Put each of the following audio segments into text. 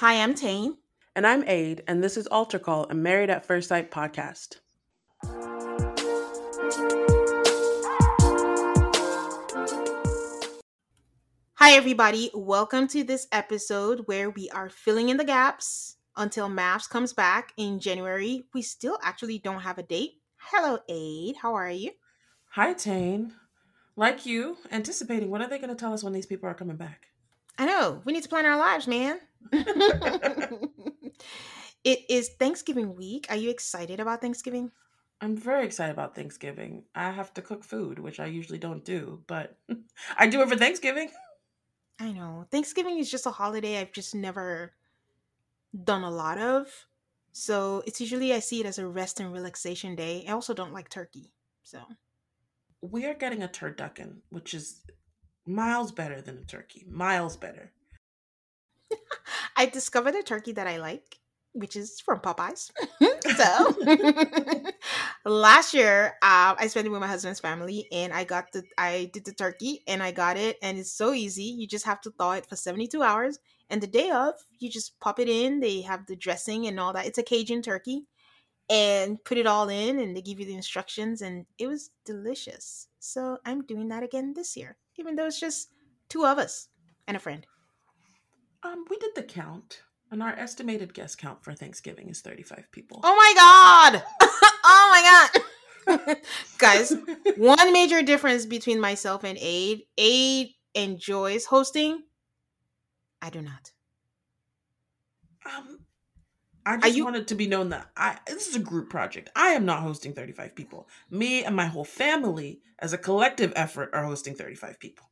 Hi, I'm Tane. And I'm Ade, and this is Altar Call, a Married at First Sight podcast. Hi, everybody. Welcome to this episode where we are filling in the gaps until MAFS comes back in January. We still actually don't have a date. Hello, Ade. How are you? Hi, Tane. Like you, anticipating what are they going to tell us when these people are coming back? I know. We need to plan our lives, man. it is Thanksgiving week. Are you excited about Thanksgiving? I'm very excited about Thanksgiving. I have to cook food, which I usually don't do, but I do it for Thanksgiving. I know. Thanksgiving is just a holiday I've just never done a lot of. So it's usually I see it as a rest and relaxation day. I also don't like turkey. So we are getting a turducken, which is miles better than a turkey. Miles better. I discovered a turkey that I like, which is from Popeyes. so last year, uh, I spent it with my husband's family, and I got the I did the turkey, and I got it, and it's so easy. You just have to thaw it for seventy two hours, and the day of, you just pop it in. They have the dressing and all that. It's a Cajun turkey, and put it all in, and they give you the instructions, and it was delicious. So I'm doing that again this year, even though it's just two of us and a friend. Um, we did the count, and our estimated guest count for Thanksgiving is 35 people. Oh my god! oh my god! Guys, one major difference between myself and Ade, Ade enjoys hosting. I do not. Um, I just you- wanted to be known that I this is a group project. I am not hosting 35 people. Me and my whole family, as a collective effort, are hosting 35 people.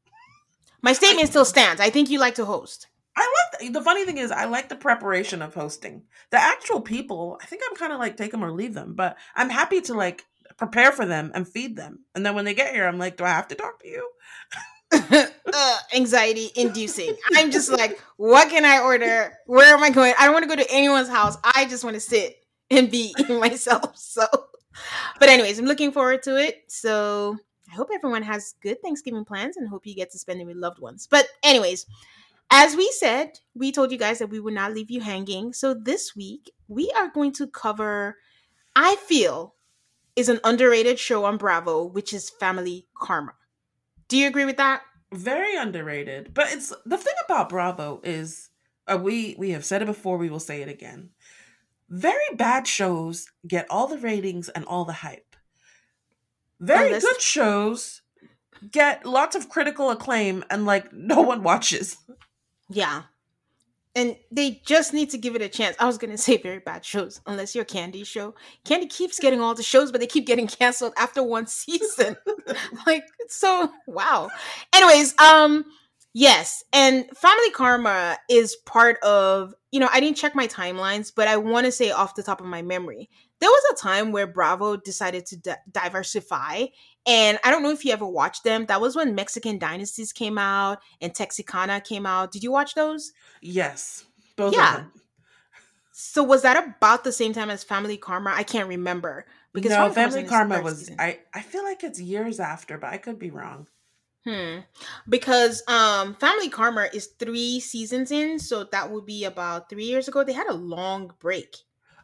My statement I, still stands. I think you like to host. I like the, the funny thing is I like the preparation of hosting. The actual people, I think I'm kind of like take them or leave them, but I'm happy to like prepare for them and feed them. And then when they get here, I'm like, do I have to talk to you? uh, anxiety inducing. I'm just like, what can I order? Where am I going? I don't want to go to anyone's house. I just want to sit and be myself. So, but anyways, I'm looking forward to it. So I hope everyone has good Thanksgiving plans and hope you get to spend it with loved ones. But anyways, as we said, we told you guys that we would not leave you hanging. So this week, we are going to cover, I feel, is an underrated show on Bravo, which is Family Karma. Do you agree with that? Very underrated. But it's the thing about Bravo is uh, we we have said it before, we will say it again. Very bad shows get all the ratings and all the hype. Very Unless- good shows get lots of critical acclaim and like no one watches. Yeah. And they just need to give it a chance. I was gonna say very bad shows, unless you're Kandi show. Kandi keeps getting all the shows, but they keep getting canceled after one season. like so wow. Anyways, um, yes, and Family Karma is part of. You know, I didn't check my timelines, but I want to say off the top of my memory, there was a time where Bravo decided to di- diversify and I don't know if you ever watched them. That was when Mexican Dynasties came out and Texicana came out. Did you watch those? Yes. Both yeah. So was that about the same time as Family Karma? I can't remember. Because no, Family Karma was I, I feel like it's years after, but I could be wrong. Hmm. Because um Family Karma is three seasons in, so that would be about three years ago. They had a long break.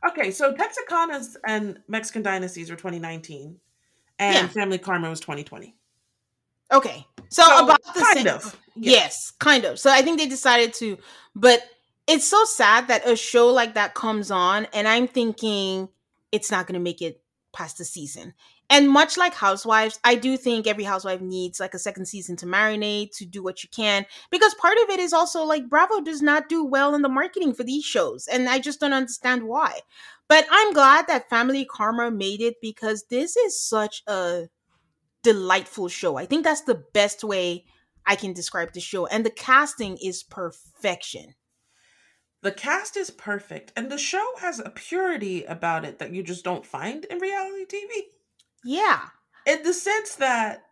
Okay, so Texicanas and Mexican Dynasties were 2019 and yeah. Family Karma was 2020. Okay, so, so about the kind same. Of. Yes. yes, kind of. So I think they decided to, but it's so sad that a show like that comes on and I'm thinking it's not going to make it past the season. And much like Housewives, I do think every housewife needs like a second season to marinate, to do what you can, because part of it is also like Bravo does not do well in the marketing for these shows. And I just don't understand why. But I'm glad that Family Karma made it because this is such a delightful show. I think that's the best way I can describe the show. And the casting is perfection. The cast is perfect, and the show has a purity about it that you just don't find in reality TV. Yeah. In the sense that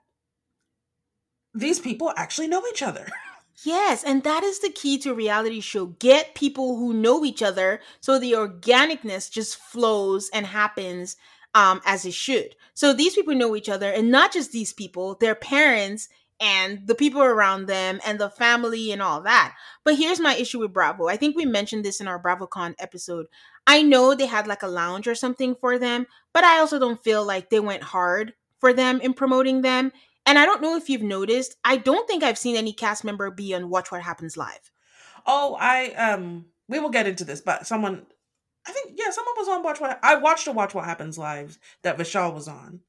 these people actually know each other. Yes, and that is the key to a reality show. Get people who know each other so the organicness just flows and happens um, as it should. So these people know each other, and not just these people, their parents and the people around them and the family and all that. But here's my issue with Bravo. I think we mentioned this in our BravoCon episode. I know they had like a lounge or something for them, but I also don't feel like they went hard for them in promoting them. And I don't know if you've noticed, I don't think I've seen any cast member be on Watch What Happens Live. Oh, I um we will get into this, but someone I think yeah, someone was on Watch What I watched a Watch What Happens Live that Vishal was on.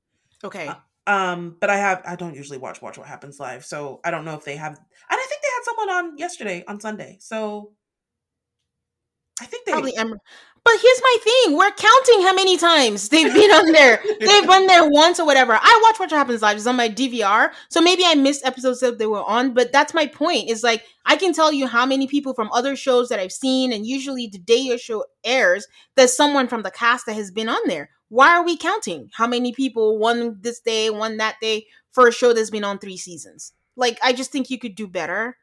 Okay. Uh, um, but I have I don't usually watch Watch What Happens Live, so I don't know if they have. And I think they had someone on yesterday on Sunday, so I think they probably Emma. But here's my thing: we're counting how many times they've been on there. they've been there once or whatever. I watch What Happens Live. It's on my DVR, so maybe I missed episodes that they were on. But that's my point. Is like I can tell you how many people from other shows that I've seen, and usually the day your show airs, there's someone from the cast that has been on there why are we counting how many people won this day, won that day for a show that's been on three seasons? Like, I just think you could do better.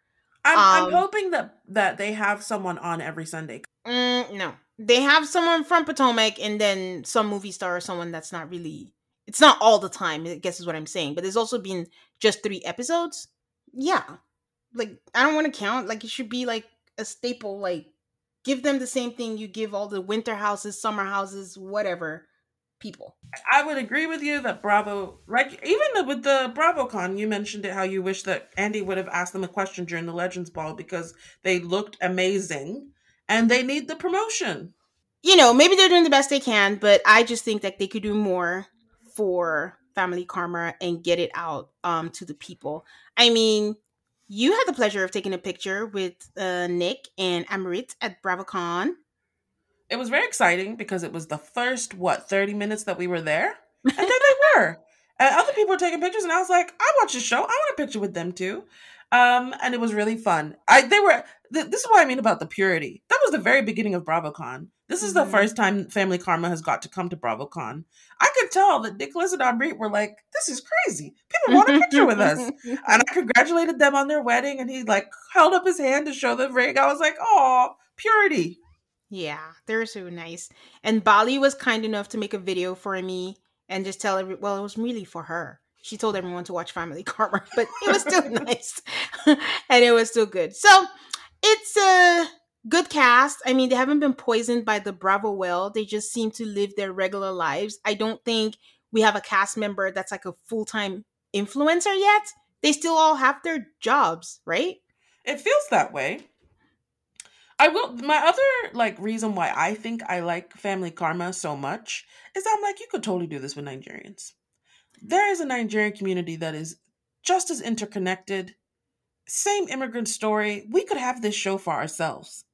I'm, um, I'm hoping that that they have someone on every Sunday. Mm, no, they have someone from Potomac, and then some movie star or someone that's not really. It's not all the time. I guess is what I'm saying. But there's also been just three episodes. Yeah, like I don't want to count. Like it should be like a staple. Like give them the same thing you give all the winter houses, summer houses, whatever people. I would agree with you that Bravo, like even with the BravoCon, you mentioned it how you wish that Andy would have asked them a question during the Legends Ball because they looked amazing and they need the promotion. You know, maybe they're doing the best they can, but I just think that they could do more for Family Karma and get it out um, to the people. I mean, you had the pleasure of taking a picture with uh, Nick and Amrit at BravoCon. It was very exciting because it was the first what 30 minutes that we were there? And there they were. And other people were taking pictures and i was like i watch the show. I want a picture with them too um and it was really fun. I they were th- this is what i mean about the purity. That was the very beginning of bravocon. This is mm-hmm. the first time family karma has got to come to bravocon. I could tell that nicholas and Amrit were like this is crazy. People want a picture with us. And i congratulated them on their wedding and he like held up his hand to show the ring. I was like oh purity. Yeah, they're so nice. And Bali was kind enough to make a video for me and just tell every well, it was really for her. She told everyone to watch Family Karma, but it was still nice. and it was still good. So it's a good cast. I mean, they haven't been poisoned by the Bravo well. They just seem to live their regular lives. I don't think we have a cast member that's like a full-time influencer yet. They still all have their jobs, right? It feels that way. I will. My other like reason why I think I like Family Karma so much is I'm like, you could totally do this with Nigerians. There is a Nigerian community that is just as interconnected. Same immigrant story. We could have this show for ourselves.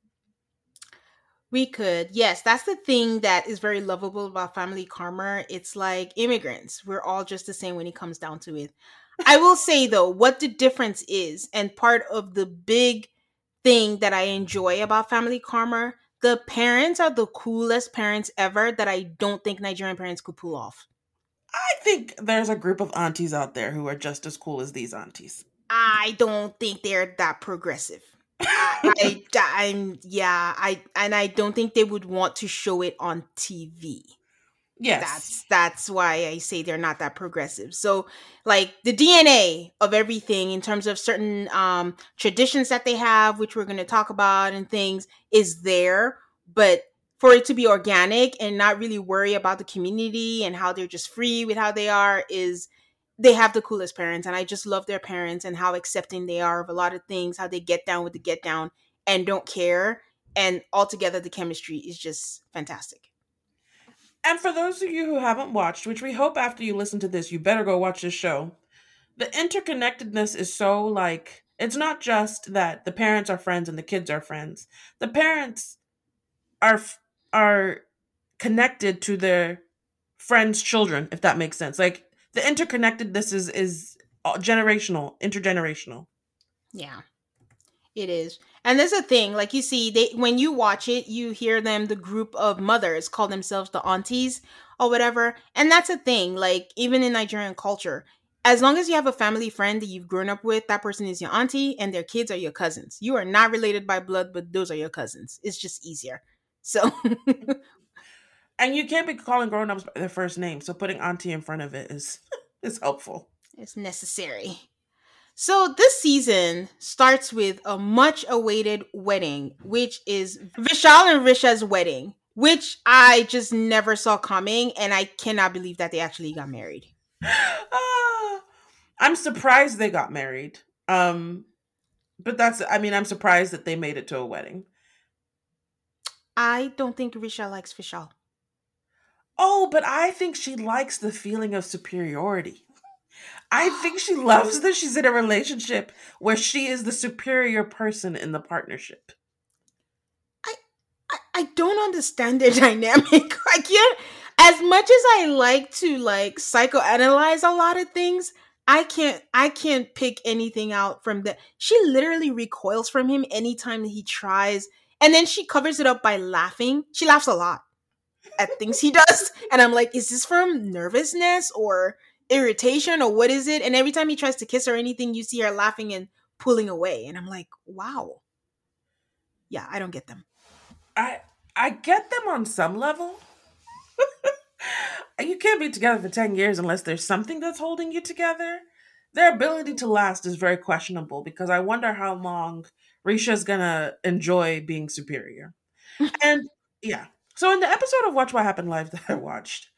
We could. Yes, that's the thing that is very lovable about Family Karma. It's like immigrants. We're all just the same when it comes down to it. I will say though, what the difference is, and part of the big thing that I enjoy about Family Karma. The parents are the coolest parents ever that I don't think Nigerian parents could pull off. I think there's a group of aunties out there who are just as cool as these aunties. I don't think they're that progressive. I, I, am yeah, I and I don't think they would want to show it on TV. Yes. That's that's why I say they're not that progressive. So like the DNA of everything in terms of certain um traditions that they have, which we're gonna talk about and things, is there, but for it to be organic and not really worry about the community and how they're just free with how they are is they have the coolest parents and I just love their parents and how accepting they are of a lot of things, how they get down with the get down and don't care and altogether the chemistry is just fantastic. And for those of you who haven't watched, which we hope after you listen to this, you better go watch this show. The interconnectedness is so like it's not just that the parents are friends and the kids are friends. The parents are are connected to their friends' children, if that makes sense. Like the interconnectedness is is generational, intergenerational. Yeah. It is. And there's a thing, like you see, they when you watch it, you hear them, the group of mothers call themselves the aunties or whatever. And that's a thing, like even in Nigerian culture. As long as you have a family friend that you've grown up with, that person is your auntie and their kids are your cousins. You are not related by blood, but those are your cousins. It's just easier. So And you can't be calling grown ups by their first name, so putting auntie in front of it is is helpful. It's necessary. So this season starts with a much awaited wedding, which is Vishal and Richa's wedding, which I just never saw coming, and I cannot believe that they actually got married. uh, I'm surprised they got married. Um, but that's I mean, I'm surprised that they made it to a wedding. I don't think Richa likes Vishal. Oh, but I think she likes the feeling of superiority. I think she loves that she's in a relationship where she is the superior person in the partnership. I I, I don't understand their dynamic. I can't as much as I like to like psychoanalyze a lot of things, I can't I can't pick anything out from that. She literally recoils from him anytime he tries and then she covers it up by laughing. She laughs a lot at things he does and I'm like, is this from nervousness or irritation or what is it? And every time he tries to kiss her or anything, you see her laughing and pulling away. And I'm like, wow. Yeah, I don't get them. I I get them on some level. you can't be together for 10 years unless there's something that's holding you together. Their ability to last is very questionable because I wonder how long Richa's gonna enjoy being superior. and yeah. So in the episode of Watch What Happened Live that I watched,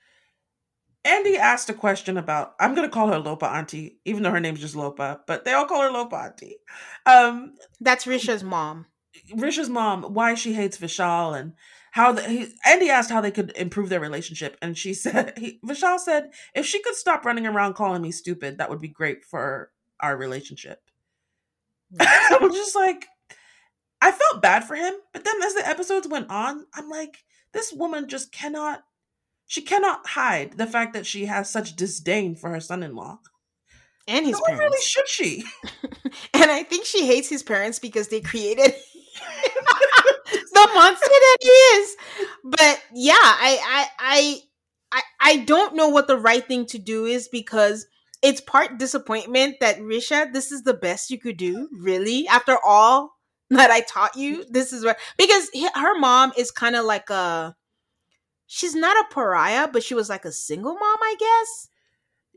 Andy asked a question about I'm gonna call her Lopa Auntie, even though her name's just Lopa, but they all call her Lopa Auntie. Um That's Richa's mom. Richa's mom, why she hates Vishal and how the he, Andy asked how they could improve their relationship, and she said he, Vishal said if she could stop running around calling me stupid, that would be great for our relationship. Hmm. I was just like, I felt bad for him, but then as the episodes went on, I'm like, this woman just cannot she cannot hide the fact that she has such disdain for her son-in-law. And his Nor parents. really should she? and I think she hates his parents because they created the monster that he is. But yeah, I, I I I I don't know what the right thing to do is because it's part disappointment that Richa, this is the best you could do, really, after all that I taught you. This is what because her mom is kind of like a she's not a pariah, but she was like a single mom, I guess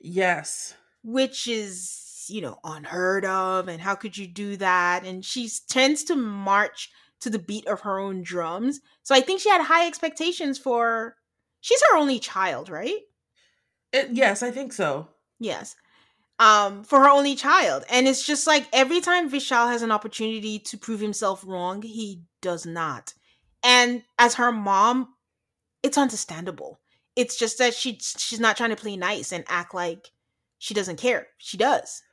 Yes. which is you know unheard of and how could you do that and she tends to march to the beat of her own drums. So i think she had high expectations for she's her only child right? It, yes, I think so. yes. Um for her only child. And it's just like every time vishal has an opportunity to prove himself wrong he does not. And as her mom it's understandable. It's just that she she's not trying to play nice and act like she doesn't care. She does.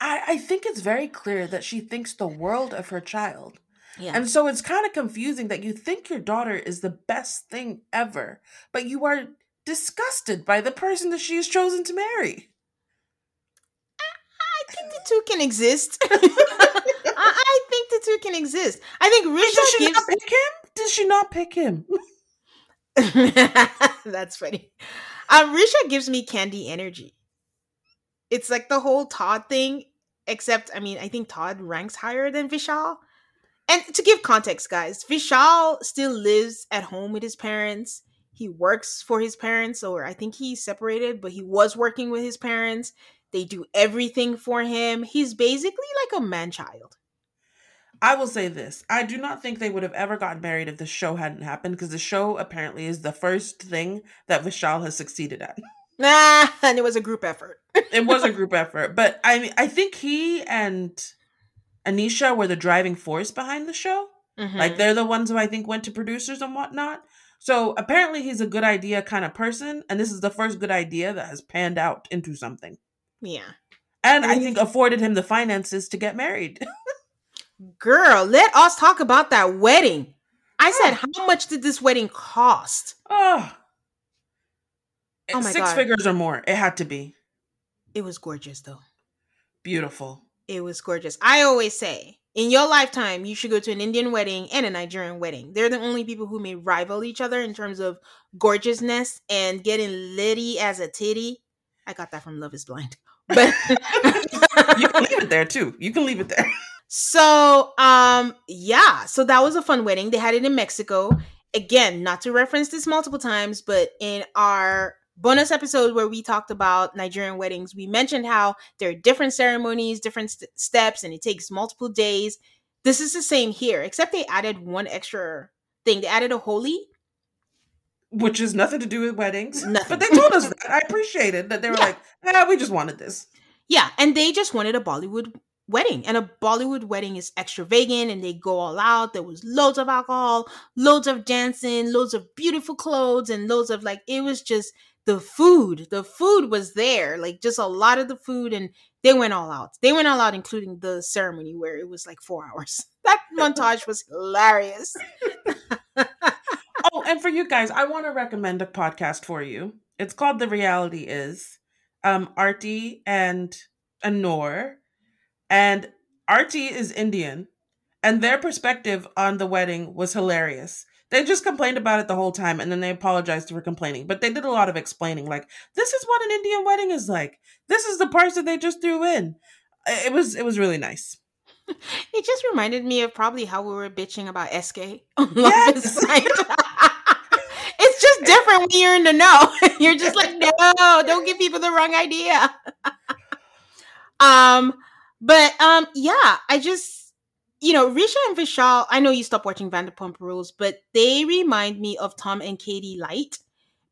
I, I think it's very clear that she thinks the world of her child. Yeah And so it's kind of confusing that you think your daughter is the best thing ever, but you are disgusted by the person that she has chosen to marry. I think the two can exist. I, I think the two can exist. I think Did she Richa not pick him? Did she not pick him? That's funny. Um, Richa gives me Kandi energy. It's like the whole Todd thing, except I mean, I think Todd ranks higher than Vishal. And to give context, guys, Vishal still lives at home with his parents. He works for his parents, or I think he's separated, but he was working with his parents. They do everything for him. He's basically like a man child. I will say this. I do not think they would have ever gotten married if the show hadn't happened because the show apparently is the first thing that Vishal has succeeded at. Nah, and it was a group effort. It was a group effort, but I mean, I think he and Anisha were the driving force behind the show. Like Mhm. they're the ones who I think went to producers and whatnot. So apparently he's a good idea kind of person, and this is the first good idea that has panned out into something. yeah. And I think afforded him the finances to get married. Girl, let us talk about that wedding. I said, Oh. how much did this wedding cost? oh. Oh my Six God. figures or more. It had to be. It was gorgeous, though. Beautiful. It was gorgeous. I always say, in your lifetime, you should go to an Indian wedding and a Nigerian wedding. They're the only people who may rival each other in terms of gorgeousness and getting litty as a titty. I got that from Love is Blind. But You can leave it there too. You can leave it there. So, um, yeah, so that was a fun wedding. They had it in Mexico. Again, not to reference this multiple times, but in our bonus episode where we talked about Nigerian weddings, we mentioned how there are different ceremonies, different st- steps, and it takes multiple days. This is the same here, except they added one extra thing. They added a Holi. Which is nothing to do with weddings. Nothing. But they told us that. I appreciated that they were Yeah. like, yeah, we just wanted this. Yeah, and they just wanted a Bollywood wedding. And a Bollywood wedding is extravagant and they go all out. There was loads of alcohol, loads of dancing, loads of beautiful clothes, and loads of like it was just the food. The food was there, like just a lot of the food, and they went all out. They went all out, including the ceremony where it was like four hours. That montage was hilarious. Oh, and for you guys, I want to recommend a podcast for you. It's called The Reality Is. Um, Artie and Anor. And Artie is Indian. And their perspective on the wedding was hilarious. They just complained about it the whole time and then they apologized for complaining. But they did a lot of explaining, like, this is what an Indian wedding is like. This is the parts that they just threw in. It was it was really nice. It just reminded me of probably how we were bitching about SK on Yes. It's just different when you're in the know. you're just like, no, don't give people the wrong idea. um, but um, yeah, I just you know, Richa and Vishal, I know you stopped watching Vanderpump Rules, but they remind me of Tom and Katie Light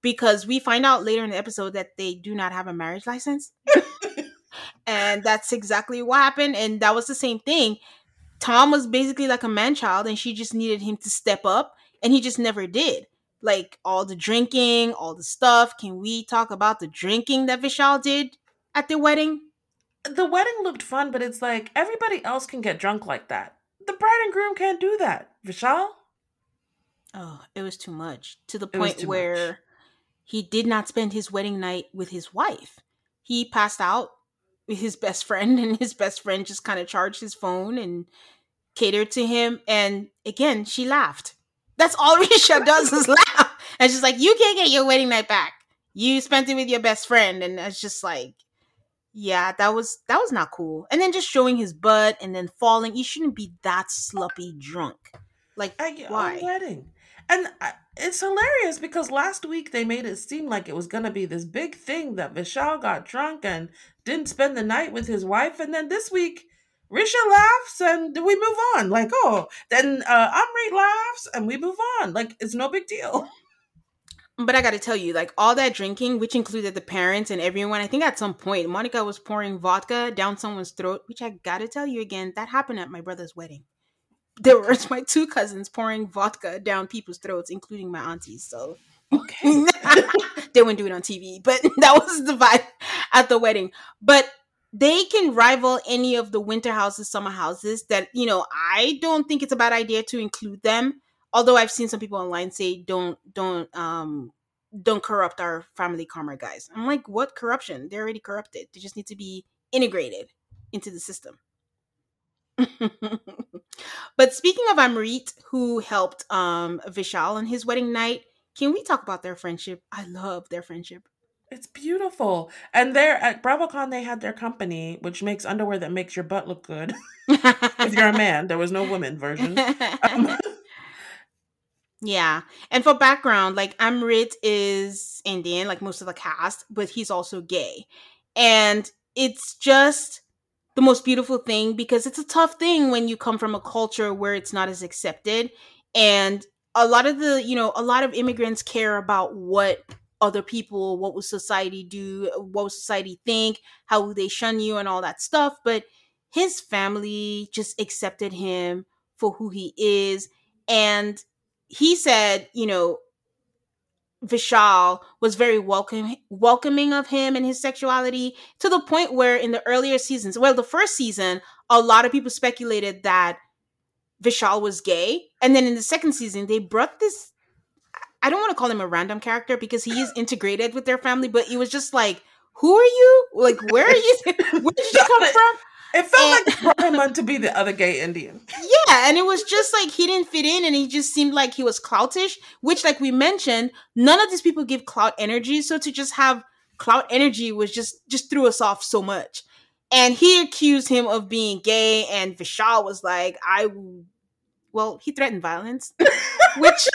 because we find out later in the episode that they do not have a marriage license. and that's exactly what happened. And that was the same thing. Tom was basically like a man child, and she just needed him to step up, and he just never did. Like all the drinking, all the stuff. Can we talk about the drinking that Vishal did at the wedding? The wedding looked fun, but it's like everybody else can get drunk like that. The bride and groom can't do that. Vishal? Oh, it was too much to the point too much. where he did not spend his wedding night with his wife. He passed out with his best friend, and his best friend just kind of charged his phone and catered to him. And again, she laughed. That's all Richa does is laugh. And she's like, You can't get your wedding night back. You spent it with your best friend. And it's just like, yeah, that was that was not cool. And then just showing his butt and then falling. You shouldn't be that sloppy drunk. Like I, why? Wedding. And I, it's hilarious because last week they made it seem like it was going to be this big thing that Vishal got drunk and didn't spend the night with his wife. And then this week, Richa laughs and we move on. Like, oh, then uh, Amrit laughs and we move on. Like, it's no big deal. But I got to tell you, like all that drinking, which included the parents and everyone, I think at some point Monica was pouring vodka down someone's throat, which I got to tell you again, that happened at my brother's wedding. There were my two cousins pouring vodka down people's throats, including my aunties. So Okay. they wouldn't do it on TV, but that was the vibe at the wedding. But they can rival any of the winter houses, summer houses that, you know, I don't think it's a bad idea to include them. Although I've seen some people online say don't don't um don't corrupt our family karma guys. I'm like, what corruption? They're already corrupted. They just need to be integrated into the system. but speaking of Amrit, who helped um Vishal on his wedding night, can we talk about their friendship? I love their friendship. It's beautiful. And there at BravoCon, they had their company, which makes underwear that makes your butt look good. if you're a man, there was no women version. Um, yeah. And for background, like Amrit is Indian, like most of the cast, but he's also gay. And it's just the most beautiful thing because it's a tough thing when you come from a culture where it's not as accepted. And a lot of the, you know, a lot of immigrants care about what other people, what will society do, uh, what will society think, how will they shun you, and all that stuff. But his family just accepted him for who he is and he said, you know, Vishal was very welcome welcoming of him and his sexuality to the point where in the earlier seasons, well, the first season, a lot of people speculated that Vishal was gay. And then in the second season, they brought this I don't want to call him a random character because he is integrated with their family, but it was just like, who are you? Like, where are you? Where did you come from? It felt and, like brought him on to be the other gay Indian. Yeah, and it was just like he didn't fit in and he just seemed like he was cloutish, which, like we mentioned, none of these people give clout energy. So to just have clout energy was just just threw us off so much. And he accused him of being gay, and Vishal was like, I well, he threatened violence. which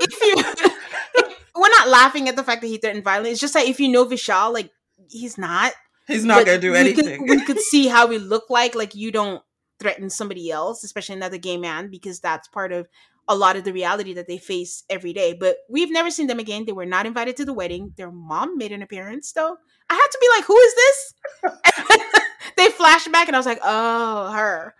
if you we're not laughing at the fact that he threatened violence. It's just like if you know Vishal, like he's not He's not gonna do anything. We could, we could see how we look like. Like you don't threaten somebody else, especially another gay man, because that's part of a lot of the reality that they face every day. But we've never seen them again. They were not invited to the wedding. Their mom made an appearance though. I had to be like, who is this? they flashed back and I was like, oh, her.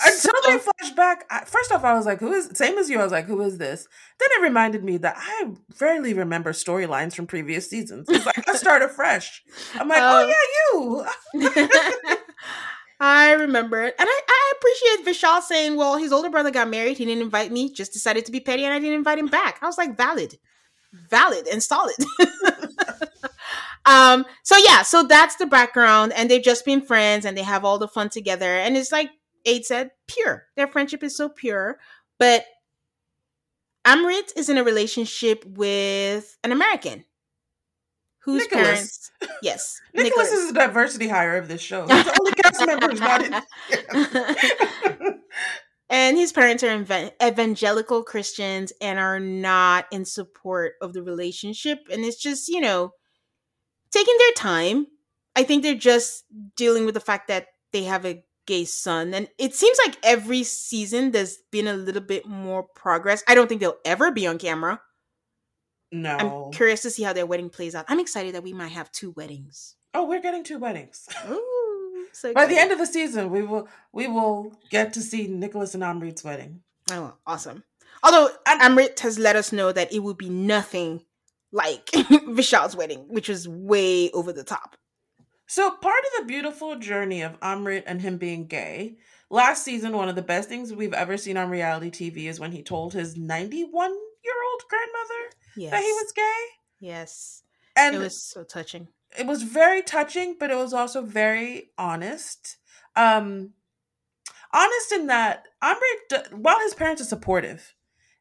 Until so, they flash back, I, first off, I was like, "Who is?" Same as you, I was like, "Who is this?" Then it reminded me that I rarely remember storylines from previous seasons. It's like I start afresh. I'm like, "Oh, oh yeah, you." I remember it, and I, I appreciate Vishal saying, "Well, his older brother got married. He didn't invite me. Just decided to be petty, and I didn't invite him back." I was like, "Valid, valid, and solid." um. So yeah. So that's the background, and they've just been friends, and they have all the fun together, and it's like Ade said, pure. Their friendship is so pure. But Amrit is in a relationship with an American whose Nicholas. parents yes Nicholas, Nicholas, is the diversity hire of this show he's the only cast member who's not in and his parents are evangelical christians and are not in support of the relationship and it's just you know taking their time i think they're just dealing with the fact that they have a gay son. And it seems like every season there's been a little bit more progress. I don't think they'll ever be on camera. No. I'm curious to see how their wedding plays out. I'm excited that we might have two weddings. Oh, we're getting two weddings. Ooh, so By the end of the season, we will we will get to see Nicholas and Amrit's wedding. Oh, awesome. Although Amrit has let us know that it will be nothing like Vishal's wedding, which was way over the top. So, part of the beautiful journey of Amrit and him being gay, last season, one of the best things we've ever seen on reality TV is when he told his 91 year old grandmother yes. that he was gay. Yes. And it was so touching. It was very touching, but it was also very honest. Um, honest in that Amrit, while his parents are supportive,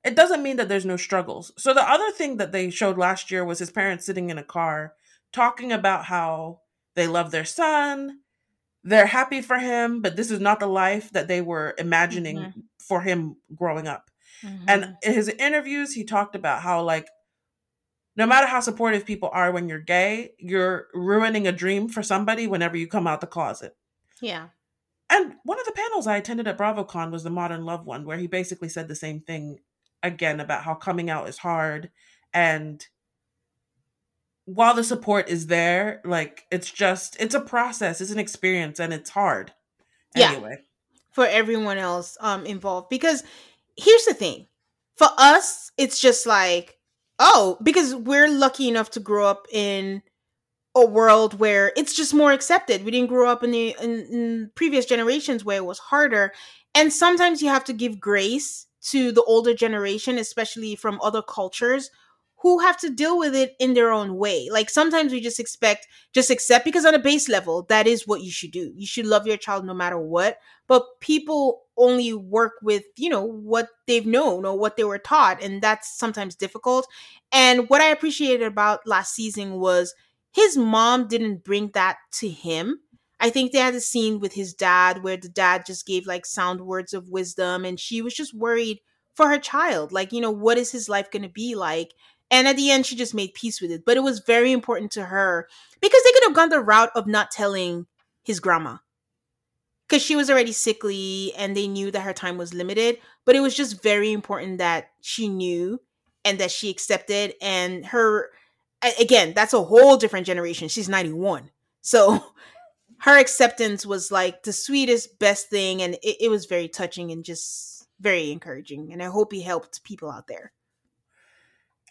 it doesn't mean that there's no struggles. So, the other thing that they showed last year was his parents sitting in a car talking about how they love their son. They're happy for him, but this is not the life that they were imagining mm-hmm. for him growing up. Mm-hmm. And in his interviews, he talked about how, like, no matter how supportive people are when you're gay, you're ruining a dream for somebody whenever you come out the closet. Yeah. And one of the panels I attended at BravoCon was the Modern Love one, where he basically said the same thing again about how coming out is hard and while the support is there, like it's just it's a process, it's an experience, and it's hard. Yeah. Anyway, for everyone else um involved, because here's the thing: for us, it's just like oh, because we're lucky enough to grow up in a world where it's just more accepted. We didn't grow up in the in, in previous generations where it was harder, and sometimes you have to give grace to the older generation, especially from other cultures who have to deal with it in their own way. Like sometimes we just expect, just accept because on a base level, that is what you should do. You should love your child no matter what. But people only work with, you know, what they've known or what they were taught. And that's sometimes difficult. And what I appreciated about last season was his mom didn't bring that to him. I think they had a scene with his dad where the dad just gave like sound words of wisdom and she was just worried for her child. Like, you know, what is his life going to be like? And at the end, she just made peace with it. But it was very important to her because they could have gone the route of not telling his grandma because she was already sickly and they knew that her time was limited. But it was just very important that she knew and that she accepted. And her, again, that's a whole different generation. She's 91. So her acceptance was like the sweetest, best thing. And it, it was very touching and just very encouraging, and I hope he helped people out there.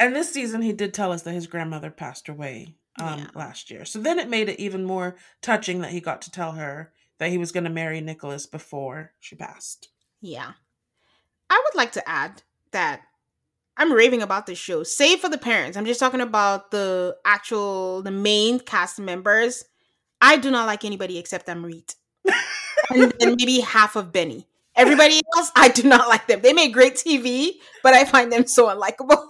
And this season, he did tell us that his grandmother passed away um, Yeah. last year. So then it made it even more touching that he got to tell her that he was going to marry Nicholas before she passed. Yeah. I would like to add that I'm raving about this show, save for the parents. I'm just talking about the actual, the main cast members. I do not like anybody except Amrit. and then maybe half of Benny. Everybody else, I do not like them. They make great TV, but I find them so unlikable.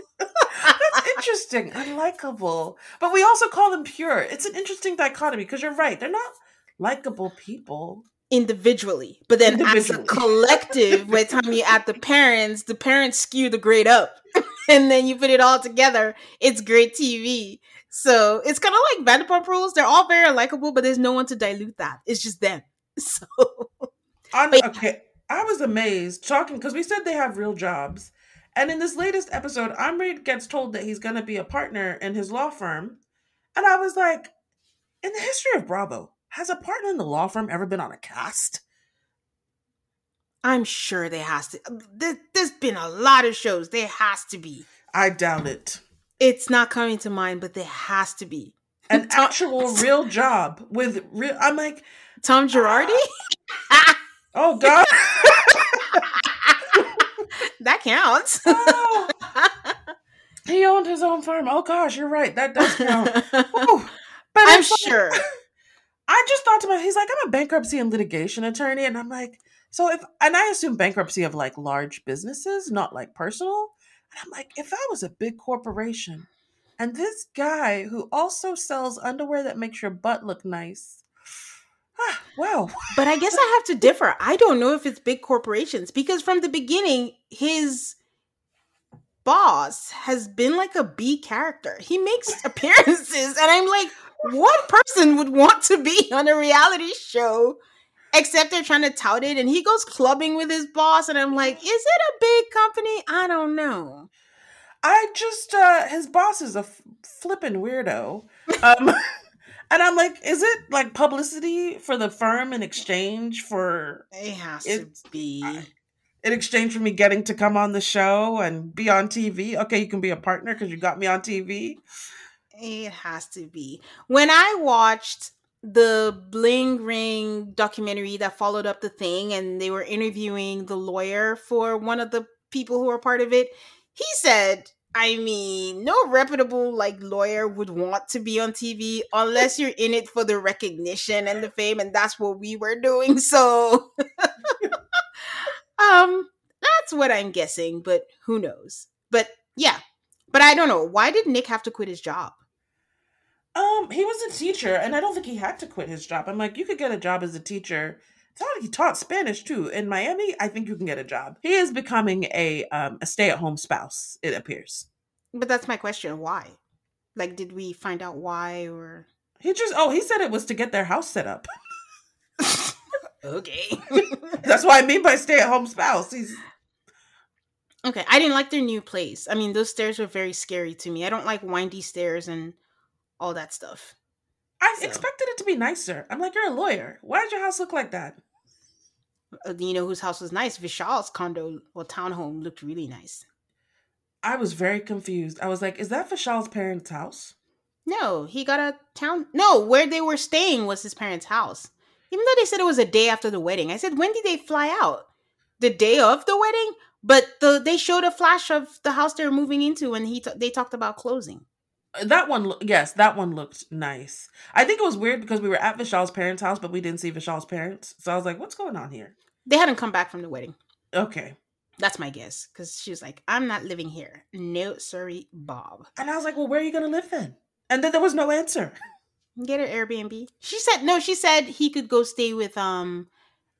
Interesting, unlikable. But we also call them pure. It's an interesting dichotomy because you're right. They're not likable people. individually, but then as a collective, by the time you add the parents, the parents skew the grade up, and then you put it all together, it's great TV. So it's kind of like Vanderpump Rules. They're all very likable, but there's no one to dilute that. It's just them. So On, But- okay, I was amazed talking because we said they have real jobs, and in this latest episode, Amrit gets told that he's going to be a partner in his law firm, and I was like, in the history of Bravo, has a partner in the law firm ever been on a cast? I'm sure there has to. There, there's been a lot of shows. There has to be. I doubt it. It's not coming to mind, but there has to be. An actual real job with real. I'm like, Tom Girardi. oh god. That counts. Oh, he owned his own firm. Oh gosh, you're right. That does count. Whew. But I'm like- sure. I just thought to myself, he's like, I'm a bankruptcy and litigation attorney, and I'm like, so if and I assume bankruptcy of like large businesses, not like personal. And I'm like, if I was a big corporation, and this guy who also sells underwear that makes your butt look nice, ah, wow, But I guess I have to differ. I don't know if it's big corporations because from the beginning, his boss has been like a B character. He makes appearances, and I'm like, what person would want to be on a reality show? Except they're trying to tout it, and he goes clubbing with his boss, and I'm like, is it a big company? I don't know. I just uh his boss is a f- flippin' weirdo. Um and I'm like, is it like publicity for the firm in exchange for It has It's- to be. I- in exchange for me getting to come on the show and be on TV? Okay, you can be a partner because you got me on TV. It has to be. When I watched the Bling Ring documentary that followed up the thing, and they were interviewing the lawyer for one of the people who were part of it, he said, I mean, no reputable like lawyer would want to be on TV unless you're in it for the recognition and the fame, and that's what we were doing. So, um, that's what I'm guessing, but who knows? But yeah, but I don't know. Why did Nick have to quit his job? Um, he was a teacher, and I don't think he had to quit his job. I'm like, you could get a job as a teacher. Not he taught Spanish too. In Miami, I think you can get a job. He is becoming a um a stay at home spouse. It appears. But that's my question. Why? Like, did we find out why or? He just oh he said it was to get their house set up. Okay. That's what I mean by stay at home spouse. He's okay. I didn't like their new place. I mean, those stairs were very scary to me. I don't like windy stairs and all that stuff. I So- expected it to be nicer. I'm like, you're a lawyer. Why did your house look like that? Uh, you know whose house was nice? Vishal's condo or townhome looked really nice. I was very confused. I was like, is that Vishal's parents' house? No, he got a town. No, where they were staying was his parents' house. Even though they said it was a day after the wedding, I said, when did they fly out? The day of the wedding. But the they showed a flash of the house they were moving into, and he t- they talked about closing. That one, yes, that one looked nice. I think it was weird because we were at Vishal's parents' house, but we didn't see Vishal's parents. So I was like, what's going on here? They hadn't come back from the wedding. Okay. That's my guess. Because she was like, I'm not living here. No, sorry, Bob. And I was like, well, where are you going to live then? And then there was no answer. Get her Airbnb. She said no, she said he could go stay with um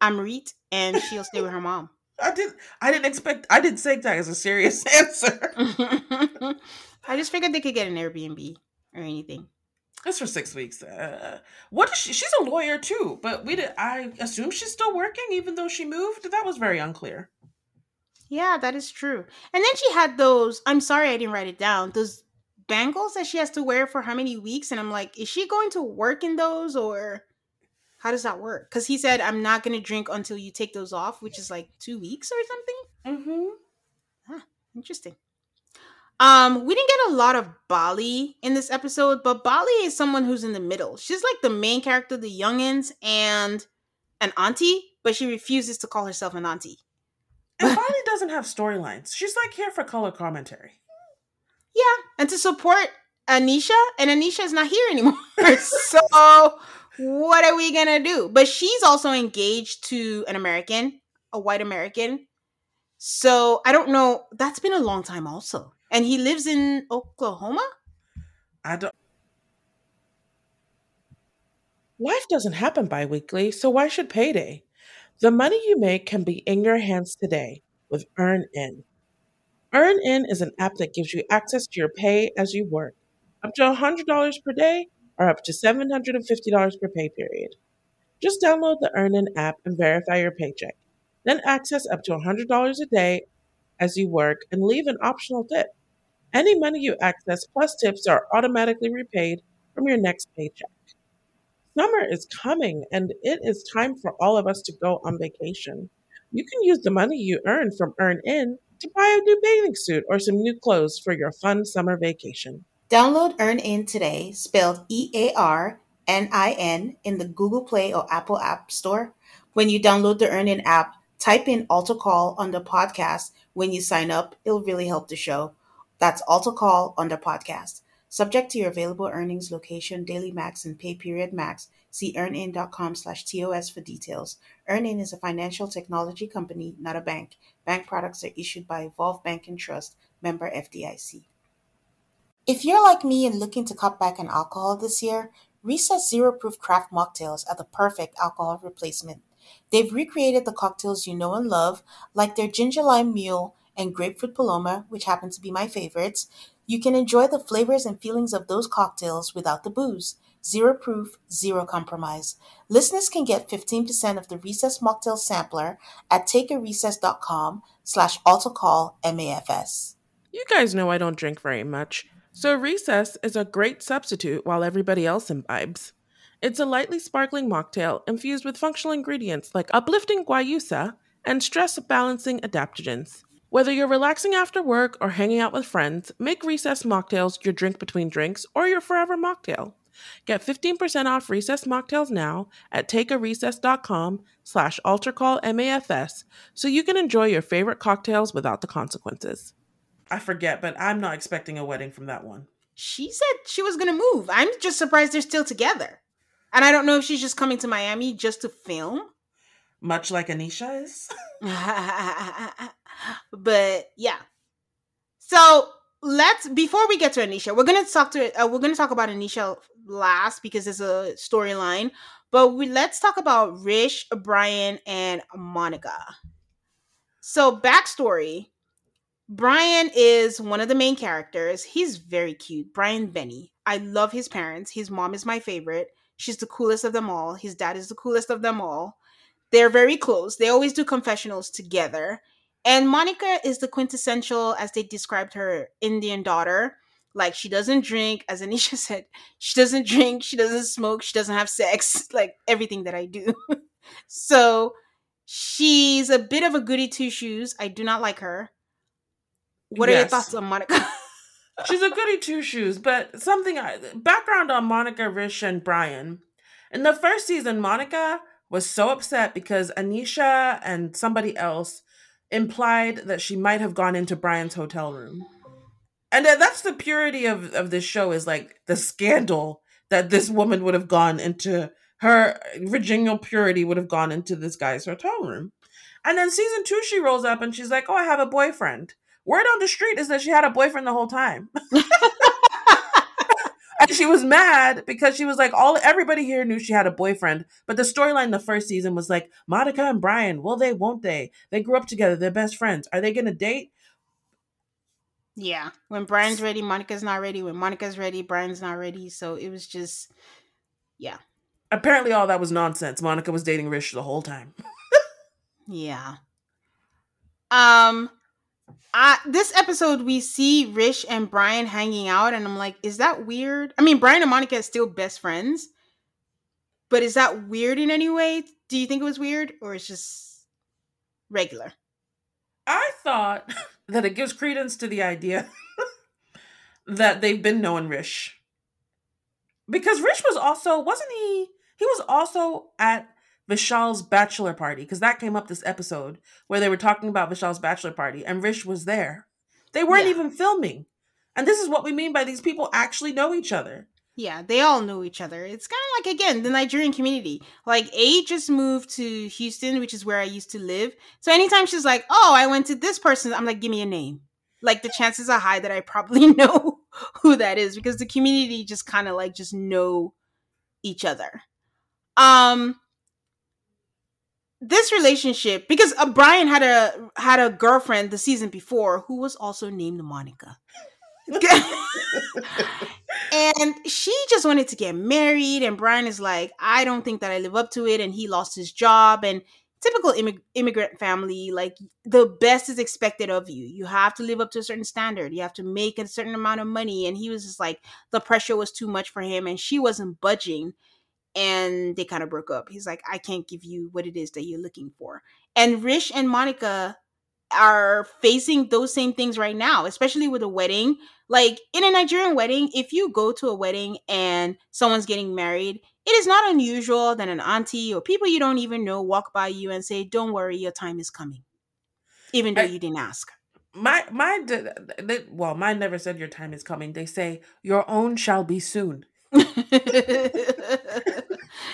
Amrit and she'll stay with her mom. I didn't. I didn't expect. I didn't say that as a serious answer. I just figured they could get an Airbnb or anything. It's for six weeks. Uh, what is she? She's a lawyer too, but we did. I assume she's still working, even though she moved. That was very unclear. Yeah, that is true. And then she had those. I'm sorry I didn't write it down. Those bangles that she has to wear for how many weeks? And I'm like, is she going to work in those or how does that work? Because he said, I'm not going to drink until you take those off, which is like two weeks or something. Mm-hmm. Huh, interesting. Um, we didn't get a lot of Bali in this episode, but Bali is someone who's in the middle. She's like the main character, the youngins, and an auntie, but she refuses to call herself an auntie. And Bali doesn't have storylines. She's like here for color commentary. Yeah, and to support Anisha, and Anisha is not here anymore. so what are we gonna do? But she's also engaged to an American, a white American. So I don't know. That's been a long time, also. And he lives in Oklahoma. I don't. Life doesn't happen bi weekly, so why should payday? The money you make can be in your hands today with EarnIn. EarnIn is an app that gives you access to your pay as you work, up to $100 per day or up to $750 per pay period. Just download the EarnIn app and verify your paycheck. Then access up to $100 a day as you work and leave an optional tip. Any money you access plus tips are automatically repaid from your next paycheck. Summer is coming and it is time for all of us to go on vacation. You can use the money you earn from EarnIn to buy a new bathing suit or some new clothes for your fun summer vacation. Download EarnIn today, spelled E A R N I N, in the Google Play or Apple App Store. When you download the EarnIn app, type in Altar Call the podcast when you sign up. It'll really help the show. That's Altar Call under podcast. Subject to your available earnings, location, daily max, and pay period max. See earnin.com slash TOS for details. Earnin is a financial technology company, not a bank. Bank products are issued by Evolve Bank and Trust, member FDIC. If you're like me and looking to cut back on alcohol this year, Recess Zero Proof Craft Mocktails are the perfect alcohol replacement. They've recreated the cocktails you know and love, like their ginger lime mule and grapefruit paloma, which happen to be my favorites. You can enjoy the flavors and feelings of those cocktails without the booze. Zero proof, zero compromise. Listeners can get 15% of the Recess Mocktail Sampler at takearecess.com slash MAFS. You guys know I don't drink very much, so Recess is a great substitute while everybody else imbibes. It's a lightly sparkling mocktail infused with functional ingredients like uplifting guayusa and stress balancing adaptogens. Whether you're relaxing after work or hanging out with friends, make Recess mocktails your drink between drinks or your forever mocktail. Get 15% off Recess mocktails now at takearecess.com slash altarcallmafs so you can enjoy your favorite cocktails without the consequences. I forget, but I'm not expecting a wedding from that one. She said she was going to move. I'm just surprised they're still together. And I don't know if she's just coming to Miami just to film. Much like Anisha is. but yeah. So let's before we get to Anisha, we're gonna talk to uh, we're gonna talk about Anisha last because it's a storyline. But we let's talk about Rish, Brian, and Monica. So backstory: Brian is one of the main characters. He's very cute. Brian Benni. I love his parents. His mom is my favorite. She's the coolest of them all. His dad is the coolest of them all. They're very close. They always do confessionals together. And Monica is the quintessential, as they described her, Indian daughter. Like she doesn't drink, as Anisha said, she doesn't drink, she doesn't smoke, she doesn't have sex, like everything that I do. so she's a bit of a goody two shoes. I do not like her. What yes. are your thoughts on Monica? she's a goody two shoes, but something I, background on Monica, Rish, and Brian. In the first season, Monica was so upset because Anisha and somebody else implied that she might have gone into Brian's hotel room. And that's the purity of, of this show is like the scandal that this woman would have gone into her virginal purity would have gone into this guy's hotel room. And then season two, she rolls up and she's like, Oh, I have a boyfriend. Word on the street is that she had a boyfriend the whole time. and she was mad because she was like, all everybody here knew she had a boyfriend. But the storyline the first season was like, Monica and Brian, will they, won't they? They grew up together, they're best friends. Are they gonna date? Yeah. When Brian's ready, Monica's not ready. When Monica's ready, Brian's not ready. So it was just yeah. Apparently all that was nonsense. Monica was dating Rish the whole time. yeah. Um uh, this episode we see Rish and Brian hanging out, and I'm like, is that weird? I mean, Brian and Monica are still best friends, but is that weird in any way? Do you think it was weird, or it's just regular? I thought that it gives credence to the idea that they've been knowing Rish. Because Rish was also, wasn't he? He was also at Vishal's bachelor party, because that came up this episode where they were talking about Vishal's bachelor party, and Rish was there. They weren't Yeah. even filming. And this is what we mean by these people actually know each other. Yeah, they all know each other. It's kind of like again the Nigerian community. Like A just moved to Houston, which is where I used to live. So anytime she's like, "Oh, I went to this person," I'm like, "Give me a name." Like the chances are high that I probably know who that is because the community just kind of like just know each other. Um this relationship because uh, Brian had a had a girlfriend the season before who was also named Monica. and she just wanted to get married and brian is like i don't think that i live up to it and he lost his job and typical immig- immigrant family like the best is expected of you you have to live up to a certain standard you have to make a certain amount of money and he was just like the pressure was too much for him and she wasn't budging and they kind of broke up he's like i can't give you what it is that you're looking for and rish and monica are facing those same things right now, especially with a wedding. Like in a Nigerian wedding, if you go to a wedding and someone's getting married, it is not unusual that an auntie or people you don't even know walk by you and say, "Don't worry, your time is coming," even though I- you didn't ask. My my they, well, mine never said your time is coming. They say your own shall be soon.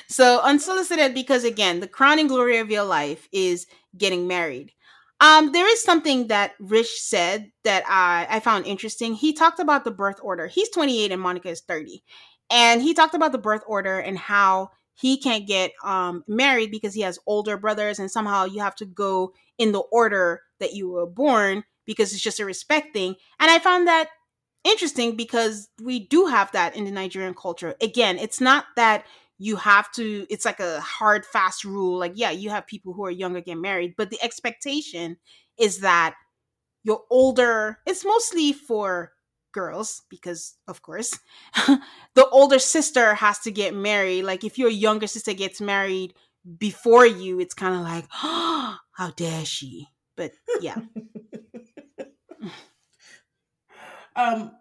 so unsolicited because again, the crowning glory of your life is getting married. Um, there is something that Rish said that I, I found interesting. He talked about the birth order. He's 28 and Monica is 30. And he talked about the birth order and how he can't get um, married because he has older brothers and somehow you have to go in the order that you were born because it's just a respect thing. And I found that interesting because we do have that in the Nigerian culture. Again, it's not that you have to it's like a hard fast rule like yeah you have people who are younger get married but the expectation is that you're older it's mostly for girls because of course the older sister has to get married. Like if your younger sister gets married before you it's kind of like oh, how dare she? But yeah Um,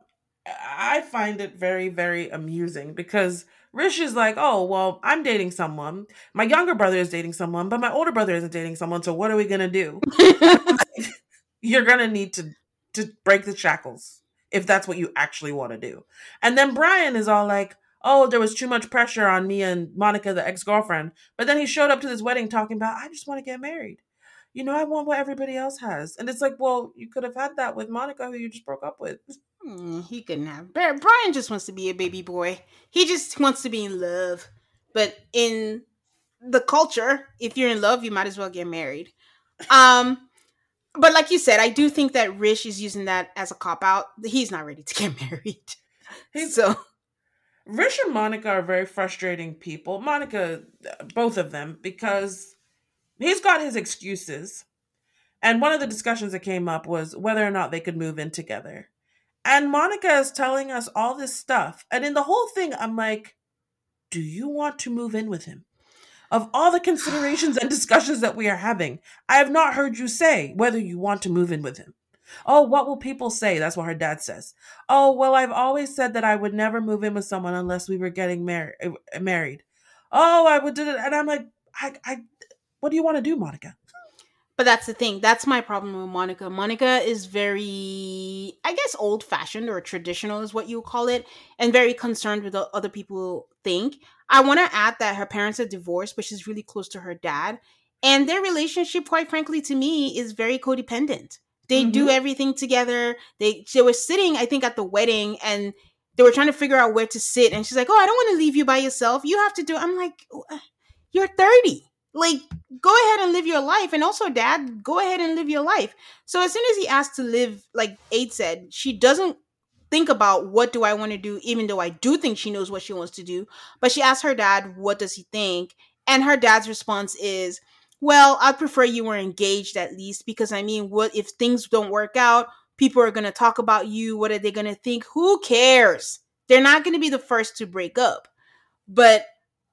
I find it very very amusing because Rish is like, oh well, I'm dating someone. My younger brother is dating someone, but my older brother isn't dating someone. So what are we gonna do? You're gonna need to to break the shackles if that's what you actually want to do. And then Brian is all like, oh, there was too much pressure on me and Monica, the ex girlfriend. But then he showed up to this wedding talking about, I just want to get married. You know, I want what everybody else has. And it's like, well, you could have had that with Monica, who you just broke up with. Hmm, he couldn't have. Brian just wants to be a baby boy. He just wants to be in love. But in the culture, if you're in love, you might as well get married. Um, but like you said, I do think that Rish is using that as a cop out. He's not ready to get married. He's- so Rish and Monica are very frustrating people. Monica, both of them, because he's got his excuses. And one of the discussions that came up was whether or not they could move in together. And Monica is telling us all this stuff. And in the whole thing, I'm like, do you want to move in with him? Of all the considerations and discussions that we are having, I have not heard you say whether you want to move in with him. Oh, what will people say? That's what her dad says. Oh, well, I've always said that I would never move in with someone unless we were getting married. Eh, married. Oh, I would do it, and I'm like, I, I, what do you want to do, Monica? But that's the thing. That's my problem with Monica. Monica is very, I guess, old fashioned or traditional is what you call it, and very concerned with what other people think. I want to add that her parents are divorced, but she's really close to her dad. And their relationship, quite frankly, to me, is very codependent. They do Mhm. everything together. They they were sitting, I think, at the wedding, and they were trying to figure out where to sit. And she's like, "Oh, I don't want to leave you by yourself. You have to do." I'm like, "You're 30. Like, go ahead and live your life. And also, Dad, go ahead and live your life." So as soon as he asked to live, like Ade said, she doesn't think about what do I want to do, even though I do think she knows what she wants to do. But she asked her dad, "What does he think?" And her dad's response is, well, I'd prefer you were engaged at least because I mean, what if things don't work out? People are going to talk about you. What are they going to think? Who cares? They're not going to be the first to break up. But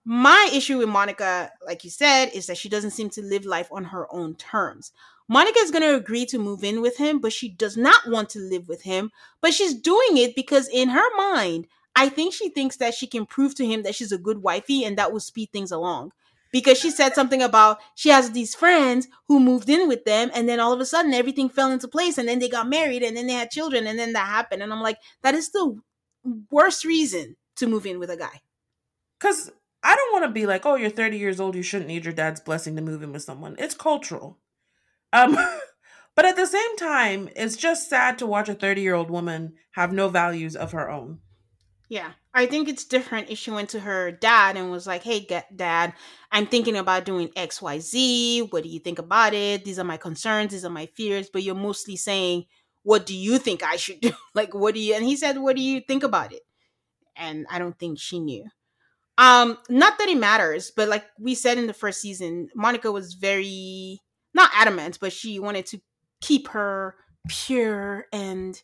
my issue with Monica, like you said, is that she doesn't seem to live life on her own terms. Monica is going to agree to move in with him, but she does not want to live with him. But she's doing it because in her mind, I think she thinks that she can prove to him that she's a good wifey and that will speed things along. Because she said something about she has these friends who moved in with them, and then all of a sudden everything fell into place, and then they got married, and then they had children, and then that happened. And I'm like, that is the worst reason to move in with a guy. Because I don't want to be like, oh, you're 30 years old, you shouldn't need your dad's blessing to move in with someone. It's cultural. Um, but at the same time, it's just sad to watch a 30 year old woman have no values of her own. Yeah. I think it's different if she went to her dad and was like, hey, dad, I'm thinking about doing XYZ. What do you think about it? These are my concerns. These are my fears. But you're mostly saying, what do you think I should do? like, what do you, and he said, what do you think about it? And I don't think she knew. Um, not that it matters, but like we said in the first season, Monica was very, not adamant, but she wanted to keep her pure and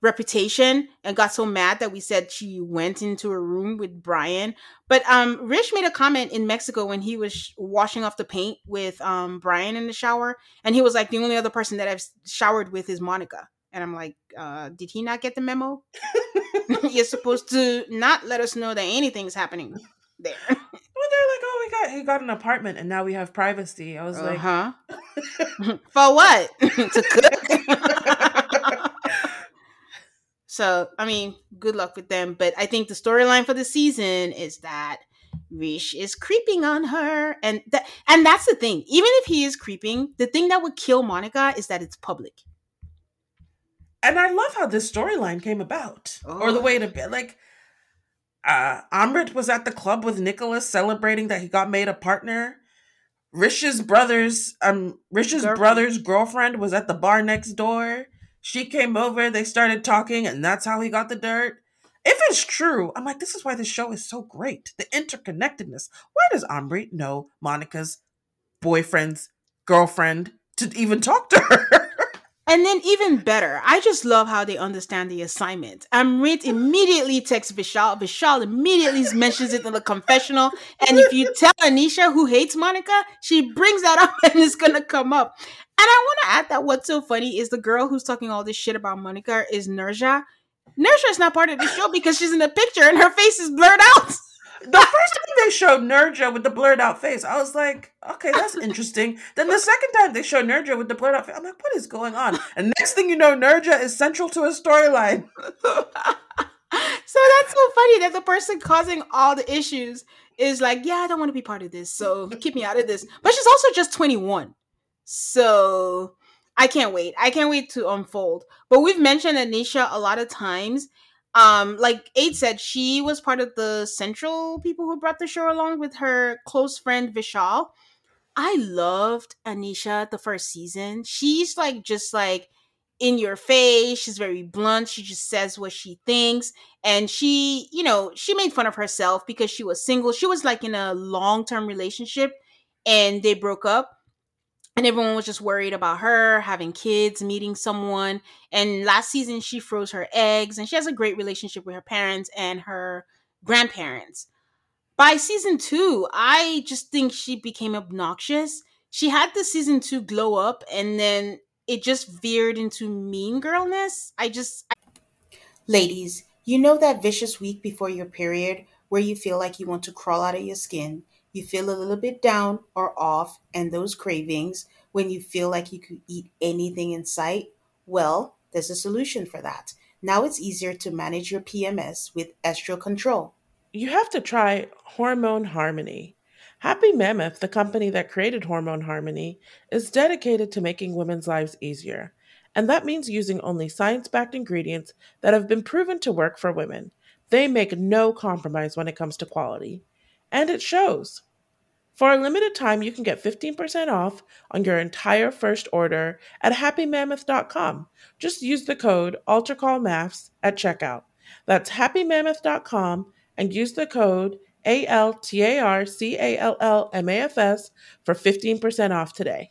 reputation and got so mad that we said she went into a room with Brian. But um Rish made a comment in Mexico when he was washing off the paint with um Brian in the shower and he was like the only other person that I've showered with is Monica. And I'm like, uh, did he not get the memo? You're supposed to not let us know that anything's happening there. Well, they're like, oh, we got he got an apartment and now we have privacy. I was uh-huh. like, for what? to cook. So, I mean, good luck with them. But I think the storyline for the season is that Rish is creeping on her, and that and that's the thing. Even if he is creeping, the thing that would kill Monica is that it's public. And I love how this storyline came about, oh. or the oh. way to be like. Uh, Amrit was at the club with Nicholas celebrating that he got made a partner. Rish's brother's um Rish's girlfriend. brother's girlfriend was at the bar next door. She came over, they started talking, and that's how he got the dirt. If it's true, I'm like, this is why this show is so great. The interconnectedness. Why does Amrit know Monica's boyfriend's girlfriend to even talk to her? And then even better, I just love how they understand the assignment. Amrit immediately texts Vishal. Vishal immediately mentions it in the confessional. And if you tell Anisha who hates Monica, she brings that up and it's gonna come up. And I want to add that what's so funny is the girl who's talking all this shit about Monica is Nurja. Nurja is not part of the show because she's in the picture and her face is blurred out. the first time they showed Nurja with the blurred out face, I was like, okay, that's interesting. then the second time they showed Nurja with the blurred out face, I'm like, what is going on? And next thing you know, Nurja is central to a storyline. so that's so funny that the person causing all the issues is like, yeah, I don't want to be part of this, so keep me out of this. But she's also just 21. So I can't wait. I can't wait to unfold. But we've mentioned Anisha a lot of times um like Ade said she was part of the central people who brought the show along with her close friend Vishal. I loved Anisha the first season. She's like just like in your face. She's very blunt. She just says what she thinks. And she, you know, she made fun of herself because she was single. She was like in a long-term relationship and they broke up and everyone was just worried about her having kids, meeting someone. And last season, she froze her eggs, and she has a great relationship with her parents and her grandparents. By season two, I just think she became obnoxious. She had the season two glow up, and then it just veered into mean girlness. I just. I... Ladies, you know that vicious week before your period where you feel like you want to crawl out of your skin? You feel a little bit down or off, and those cravings when you feel like you could eat anything in sight, well, there's a solution for that. Now it's easier to manage your PMS with Estro Control. You have to try Hormone Harmony. Happy Mammoth, the company that created Hormone Harmony, is dedicated to making women's lives easier. And that means using only science backed ingredients that have been proven to work for women. They make no compromise when it comes to quality. And it shows. For a limited time, you can get 15% off on your entire first order at happymammoth.com. Just use the code ALTARCALLMAFS at checkout. That's happymammoth.com and use the code ALTARCALLMAFS for 15% off today.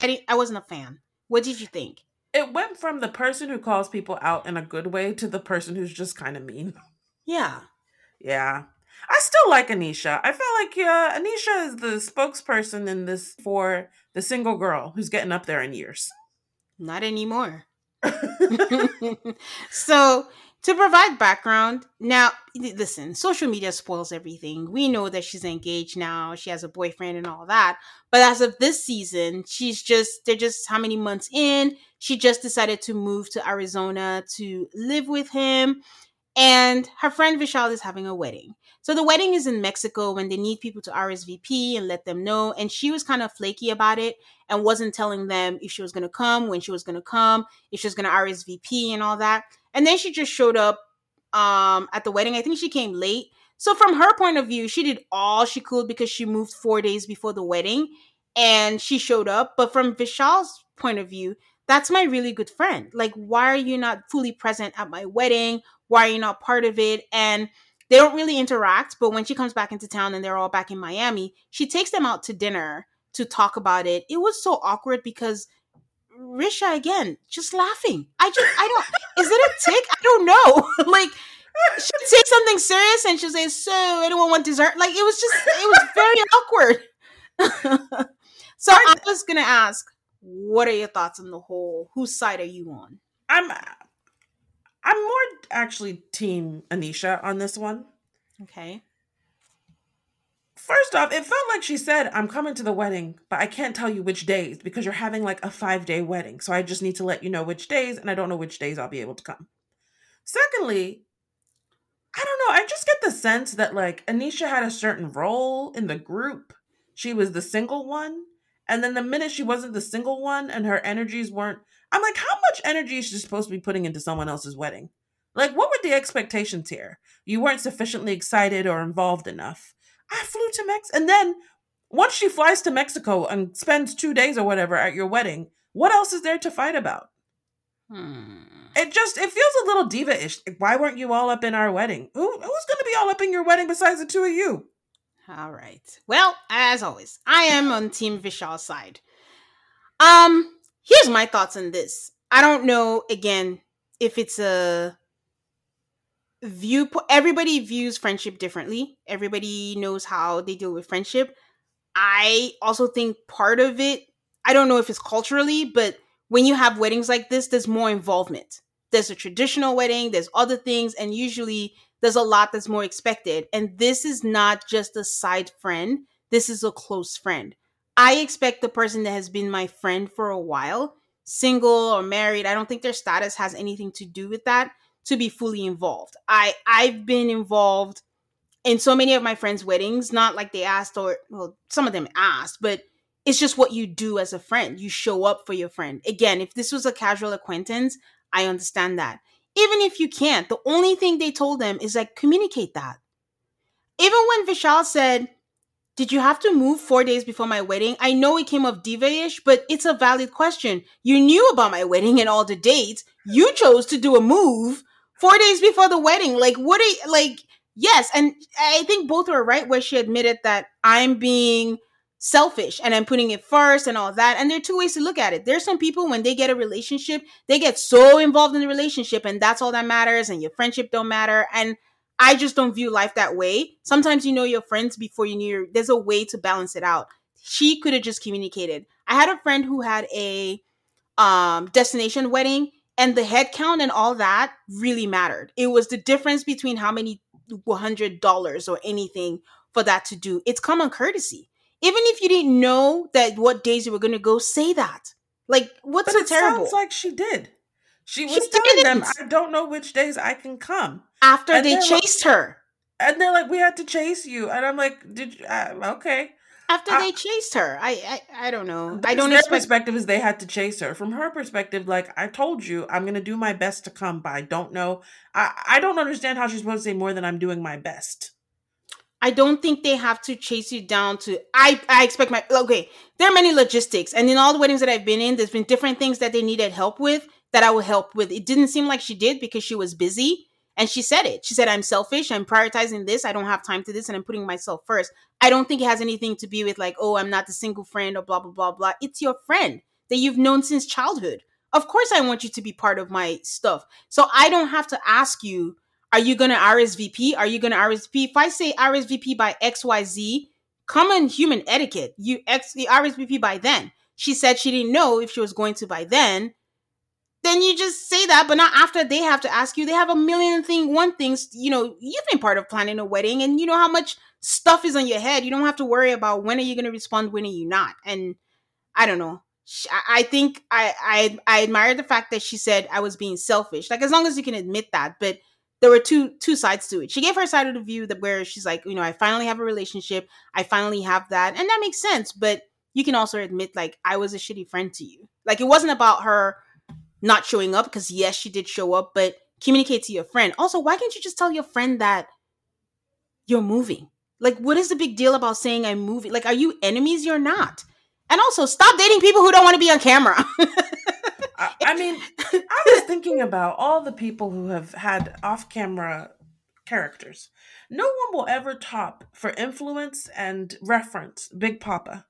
I, I wasn't a fan. What did you think? It went from the person who calls people out in a good way to the person who's just kind of mean. Yeah. Yeah. I still like Anisha. I feel like uh, Anisha is the spokesperson in this for the single girl who's getting up there in years. Not anymore. so to provide background, now listen, social media spoils everything. We know that she's engaged now, she has a boyfriend and all that. But as of this season, she's just they're just how many months in? She just decided to move to Arizona to live with him. And her friend Vishal is having a wedding. So the wedding is in Mexico when they need people to RSVP and let them know. And she was kind of flaky about it and wasn't telling them if she was going to come, when she was going to come, if she was going to RSVP and all that. And then she just showed up um, at the wedding. I think she came late. So from her point of view, she did all she could because she moved four days before the wedding and she showed up. But from Vishal's point of view, that's my really good friend. Like, why are you not fully present at my wedding? Why are you not part of it? And they don't really interact, but when she comes back into town and they're all back in Miami, she takes them out to dinner to talk about it. It was so awkward because Richa again, just laughing. I just, I don't, is it a tick? I don't know. like, she'd say something serious and she'd say, So, anyone want dessert? Like, it was just, it was very awkward. so, I was going to ask, what are your thoughts on the whole? Whose side are you on? I'm, I'm more actually team Anisha on this one. Okay. First off, it felt like she said, I'm coming to the wedding, but I can't tell you which days because you're having like a five day wedding. So I just need to let you know which days, and I don't know which days I'll be able to come. Secondly, I don't know. I just get the sense that like Anisha had a certain role in the group. She was the single one. And then the minute she wasn't the single one and her energies weren't, I'm like, how much energy is she supposed to be putting into someone else's wedding? Like, what were the expectations here? You weren't sufficiently excited or involved enough. I flew to Mexico. And then once she flies to Mexico and spends two days or whatever at your wedding, what else is there to fight about? Hmm. It just it feels a little diva-ish. Why weren't you all up in our wedding? Who who's gonna be all up in your wedding besides the two of you? All right. Well, as always, I am on Team Vishal's side. Um, here's my thoughts on this. I don't know again if it's a view everybody views friendship differently everybody knows how they deal with friendship i also think part of it i don't know if it's culturally but when you have weddings like this there's more involvement there's a traditional wedding there's other things and usually there's a lot that's more expected and this is not just a side friend this is a close friend i expect the person that has been my friend for a while single or married i don't think their status has anything to do with that to be fully involved. I I've been involved in so many of my friends' weddings, not like they asked or well, some of them asked, but it's just what you do as a friend. You show up for your friend. Again, if this was a casual acquaintance, I understand that. Even if you can't, the only thing they told them is like communicate that. Even when Vishal said, did you have to move four days before my wedding? I know it came off diva-ish, but it's a valid question. You knew about my wedding and all the dates. You chose to do a move four days before the wedding. Like, what are you, like, yes. And I think both were right where she admitted that I'm being selfish and I'm putting it first and all that. And there are two ways to look at it. There's some people when they get a relationship, they get so involved in the relationship and that's all that matters and your friendship don't matter. And I just don't view life that way. Sometimes you know your friends before you know your, there's a way to balance it out. She could have just communicated. I had a friend who had a um destination wedding and the head count and all that really mattered. It was the difference between how many hundred dollars or anything for that to do. It's common courtesy. Even if you didn't know that what days you were going to go, say that. Like, what's but so terrible? Sounds like she did. She was she telling didn't. them, "I don't know which days I can come." After and they chased like, her, and they're like, "We had to chase you," and I'm like, "Did you, uh, okay?" after I- they chased her. I I, I don't know. I don't their expect. perspective is they had to chase her. From her perspective, like I told you, I'm gonna do my best to come, but I don't know. I I don't understand how she's supposed to say more than I'm doing my best. I don't think they have to chase you down to. I I expect my okay. There are many logistics, and in all the weddings that I've been in, there's been different things that they needed help with that I would help with. It didn't seem like she did because she was busy, and she said it. She said, "I'm selfish. I'm prioritizing this. I don't have time to this, and I'm putting myself first. I don't think it has anything to be with like, oh, I'm not the single friend or blah blah blah blah. It's your friend that you've known since childhood. Of course, I want you to be part of my stuff. So I don't have to ask you are you going to RSVP? Are you going to RSVP? If I say RSVP by XYZ, common human etiquette, you X the RSVP by then. She said she didn't know if she was going to by then. Then you just say that, but not after they have to ask you. They have a million thing, one things. You know, you've been part of planning a wedding, and you know how much stuff is on your head. You don't have to worry about when are you going to respond, when are you not. And I don't know. I I think I, I I admire the fact that she said I was being selfish. Like as long as you can admit that, but there were two two sides to it. She gave her side of the view that where she's like, you know, I finally have a relationship. I finally have that, and that makes sense. But you can also admit like I was a shitty friend to you. Like it wasn't about her not showing up because yes, she did show up, but communicate to your friend. Also, why can't you just tell your friend that you're moving? Like, what is the big deal about saying I'm moving? Like, are you enemies? You're not. And also, stop dating people who don't want to be on camera. I, I mean, I was thinking about all the people who have had off-camera characters. No one will ever top for influence and reference Big Papa.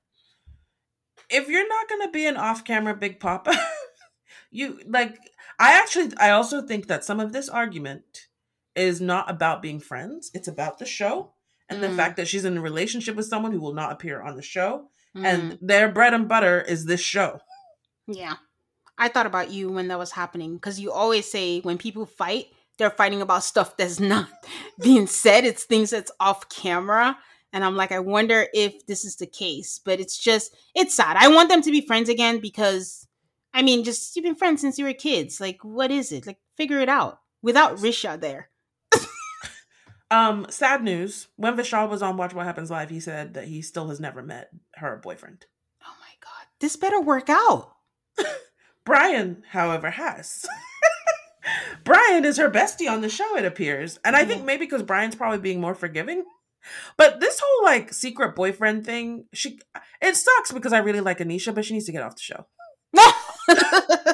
If you're not going to be an off-camera Big Papa, you like I actually I also think that some of this argument is not about being friends. It's about the show and the Mm. fact that she's in a relationship with someone who will not appear on the show Mm, and their bread and butter is this show. yeah. I thought about you when that was happening because you always say when people fight, they're fighting about stuff that's not being said. It's things that's off camera. And I'm like, I wonder if this is the case. But it's just, it's sad. I want them to be friends again because, I mean, just you've been friends since you were kids. Like, what is it? Like, figure it out without Richa there. Um, sad news. When Vishal was on Watch What Happens Live, he said that he still has never met her boyfriend. Oh my God. This better work out. Brian, however, has. Brian is her bestie on the show, it appears. And I think mm-hmm. maybe because Brian's probably being more forgiving. But this whole like secret boyfriend thing, she it sucks because I really like Anisha, but she needs to get off the show. What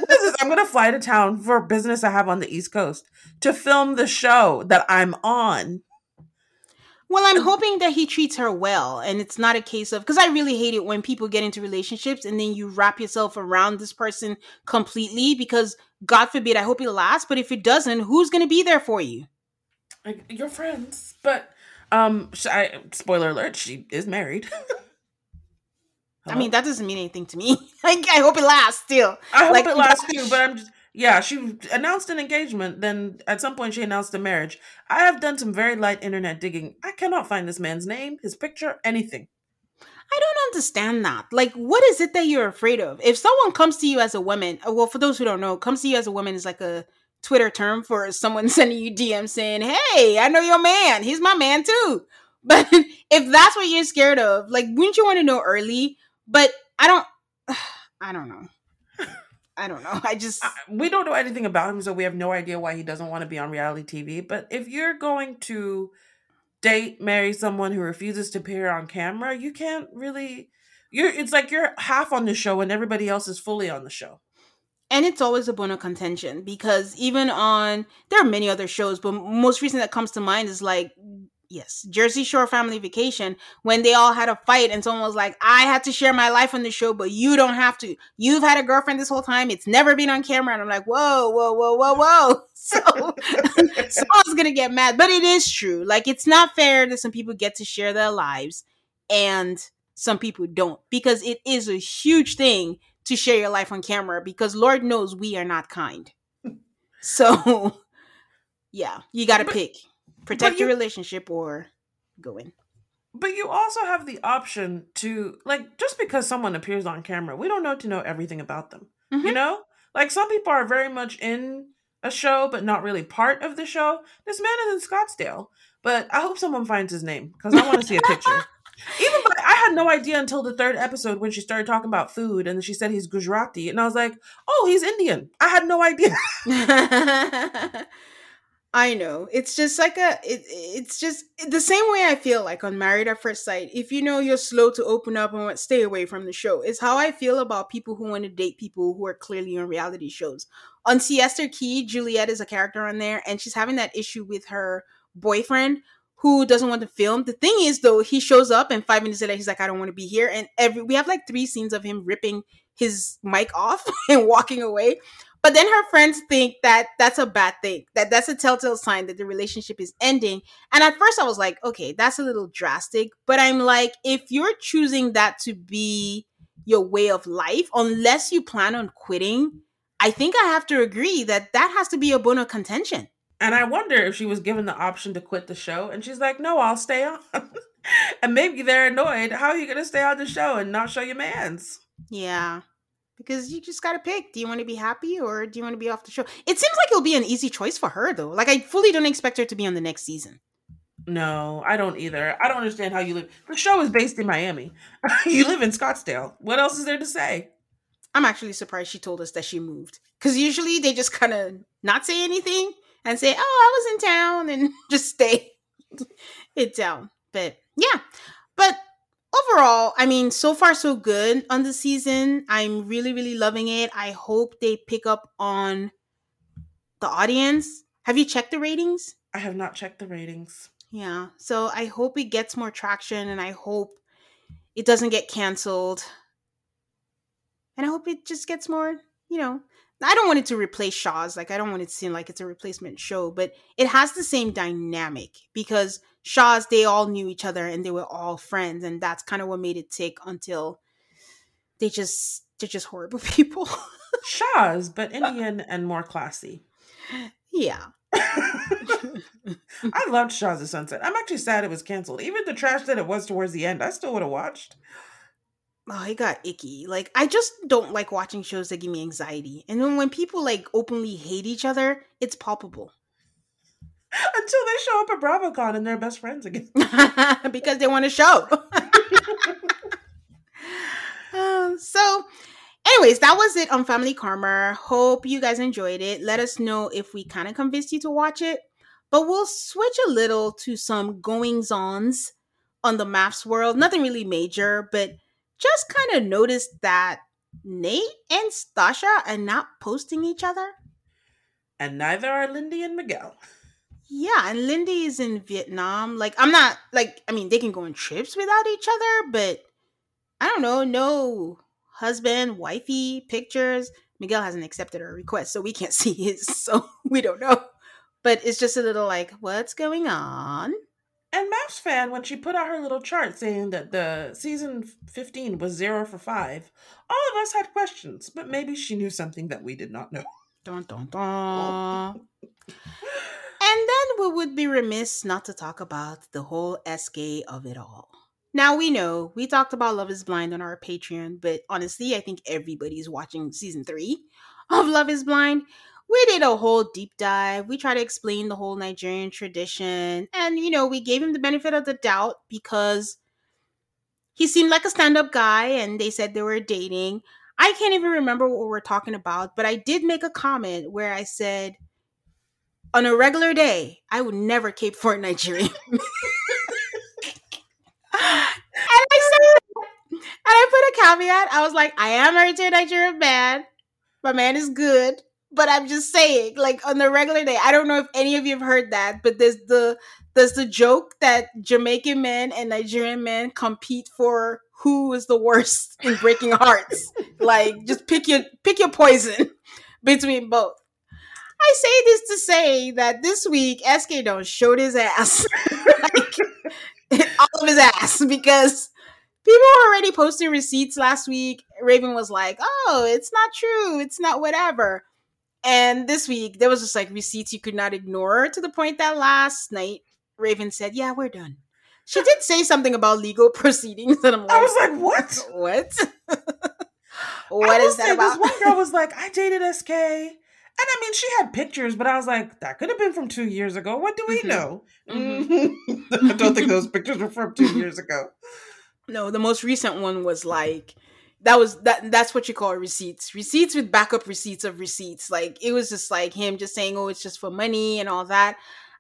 is this? I'm gonna fly to town for business I have on the East Coast to film the show that I'm on. Well, I'm hoping that he treats her well, and it's not a case of because I really hate it when people get into relationships and then you wrap yourself around this person completely. Because God forbid, I hope it lasts, but if it doesn't, who's going to be there for you? Like you're friends, but um, I, spoiler alert: she is married. I mean, that doesn't mean anything to me. like, I hope it lasts still. I hope like, it lasts too, but I'm just yeah, she announced an engagement, then at some point she announced a marriage. I have done some very light internet digging. I cannot find this man's name, his picture, anything. I don't understand that. Like, what is it that you're afraid of? If someone comes to you as a woman, uh, well, for those who don't know, comes to you as a woman is like a Twitter term for someone sending you DM saying, "Hey, I know your man. He's my man too." But if that's what you're scared of, like, wouldn't you want to know early? But I don't. I don't know. I don't know. I just we don't know anything about him, so we have no idea why he doesn't want to be on reality TV. But if you're going to date, marry someone who refuses to appear on camera, you can't really. You're. It's like you're half on the show and everybody else is fully on the show. and it's always a bone of contention because even on there are many other shows but most recent that comes to mind is like yes jersey shore family vacation when they all had a fight and someone was like i had to share my life on the show but you don't have to. You've had a girlfriend this whole time. It's never been on camera. And i'm like whoa whoa whoa whoa whoa. So someone's gonna get mad but it is true. Like it's not fair that some people get to share their lives and some people don't because it is a huge thing to share your life on camera because Lord knows we are not kind. So, yeah, you got to pick protect your relationship or go in. But you also have the option to like just because someone appears on camera, we don't know to know everything about them. You Mhm. know? Like some people are very much in a show but not really part of the show. This man is in Scottsdale. But I hope someone finds his name because I want to see a picture. Even by, I had no idea until the third episode when she started talking about food and she said he's Gujarati. And I was like, oh, he's Indian. I had no idea. I know. It's just like a it, it's just the same way I feel like on Married at First Sight. If you know you're slow to open up and stay away from the show. Is how I feel about people who want to date people who are clearly on reality shows. On Siesta Key, Juliet is a character on there and she's having that issue with her boyfriend who doesn't want to film. The thing is though, he shows up and 5 minutes later he's like I don't want to be here and every we have like 3 scenes of him ripping his mic off and walking away. But then her friends think that that's a bad thing, that that's a telltale sign that the relationship is ending. And at first I was like, okay, that's a little drastic. But I'm like, if you're choosing that to be your way of life, unless you plan on quitting, I think I have to agree that that has to be a bone of contention. And I wonder if she was given the option to quit the show and she's like, no, I'll stay on. and maybe they're annoyed. How are you going to stay on the show and not show your mans? Yeah because you just got to pick. Do you want to be happy or do you want to be off the show? It seems like it'll be an easy choice for her though. Like I fully don't expect her to be on the next season. No, I don't either. I don't understand how you live. The show is based in Miami. you live in Scottsdale. What else is there to say? I'm actually surprised she told us that she moved. Because usually they just kind of not say anything and say, oh, I was in town and just stay it down. But yeah. But overall, I mean, so far so good on the season. I'm really, really loving it. I hope they pick up on the audience. Have you checked the ratings? I have not checked the ratings. Yeah. So I hope it gets more traction and I hope it doesn't get canceled. And I hope it just gets more, you know, I don't want it to replace Shahs. Like I don't want it to seem like it's a replacement show, but it has the same dynamic because Shahs they all knew each other and they were all friends, and that's kind of what made it tick until they just they're just horrible people. Shahs, but uh, Indian and more classy. Yeah. I loved Shahs of Sunset. I'm actually sad it was canceled. Even the trash that it was towards the end, I still would have watched oh, it got icky. Like I just don't like watching shows that give me anxiety. And then when people like openly hate each other, it's palpable. Until they show up at BravoCon and they're best friends again. because they want to show. uh, so anyways, that was it on Family Karma. Hope you guys enjoyed it. Let us know if we kind of convinced you to watch it. But we'll switch a little to some goings ons on the MAFS world. Nothing really major, but just kind of noticed that Nate and Stasha are not posting each other. And neither are Lindy and Miguel. Yeah, and Lindy is in Vietnam. Like, I'm not, like, I mean, they can go on trips without each other, but I don't know, no husband, wifey pictures. Miguel hasn't accepted our request, so we can't see his, so we don't know. But it's just a little like, what's going on? And MAFS fan, when she put out her little chart saying that the season 15 was zero for five, all of us had questions, but maybe she knew something that we did not know. Dun, dun, dun. and then we would be remiss not to talk about the whole SK of it all. Now we know we talked about Love is Blind on our Patreon, but honestly, I think everybody's watching season three of Love is Blind we did a whole deep dive. We tried to explain the whole Nigerian tradition. And, you know, we gave him the benefit of the doubt because he seemed like a stand up guy and they said they were dating. I can't even remember what we're talking about, but I did make a comment where I said, on a regular day, I would never cape for a Nigerian. and I said, and I put a caveat. I was like, I am married to a Nigerian man. My man is good but I'm just saying, like on the regular day, I don't know if any of you have heard that, but there's the there's the joke that Jamaican men and Nigerian men compete for who is the worst in breaking hearts. like, just pick your pick your poison between both. I say this to say that this week SK don't showed his ass, like, all of his ass, because people were already posting receipts last week. Raven was like, "Oh, it's not true. It's not whatever." And this week, there was just like receipts you could not ignore to the point that last night, Raven said, Yeah, we're done. She did say something about legal proceedings, and I'm like, I was like, What? What? what is that about? This one girl was like, I dated SK, And I mean, she had pictures, but I was like, that could have been from two years ago. What do we Mhm. know? Mhm. I don't think those pictures were from two years ago. No, the most recent one was like that was that that's what you call receipts. Receipts with backup receipts of receipts. Like it was just like him just saying, "Oh, it's just for money" and all that.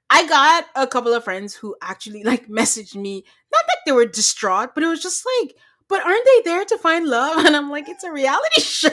I got a couple of friends who actually like messaged me. Not that they were distraught, but it was just like, "But aren't they there to find love?" And I'm like, "It's a reality show."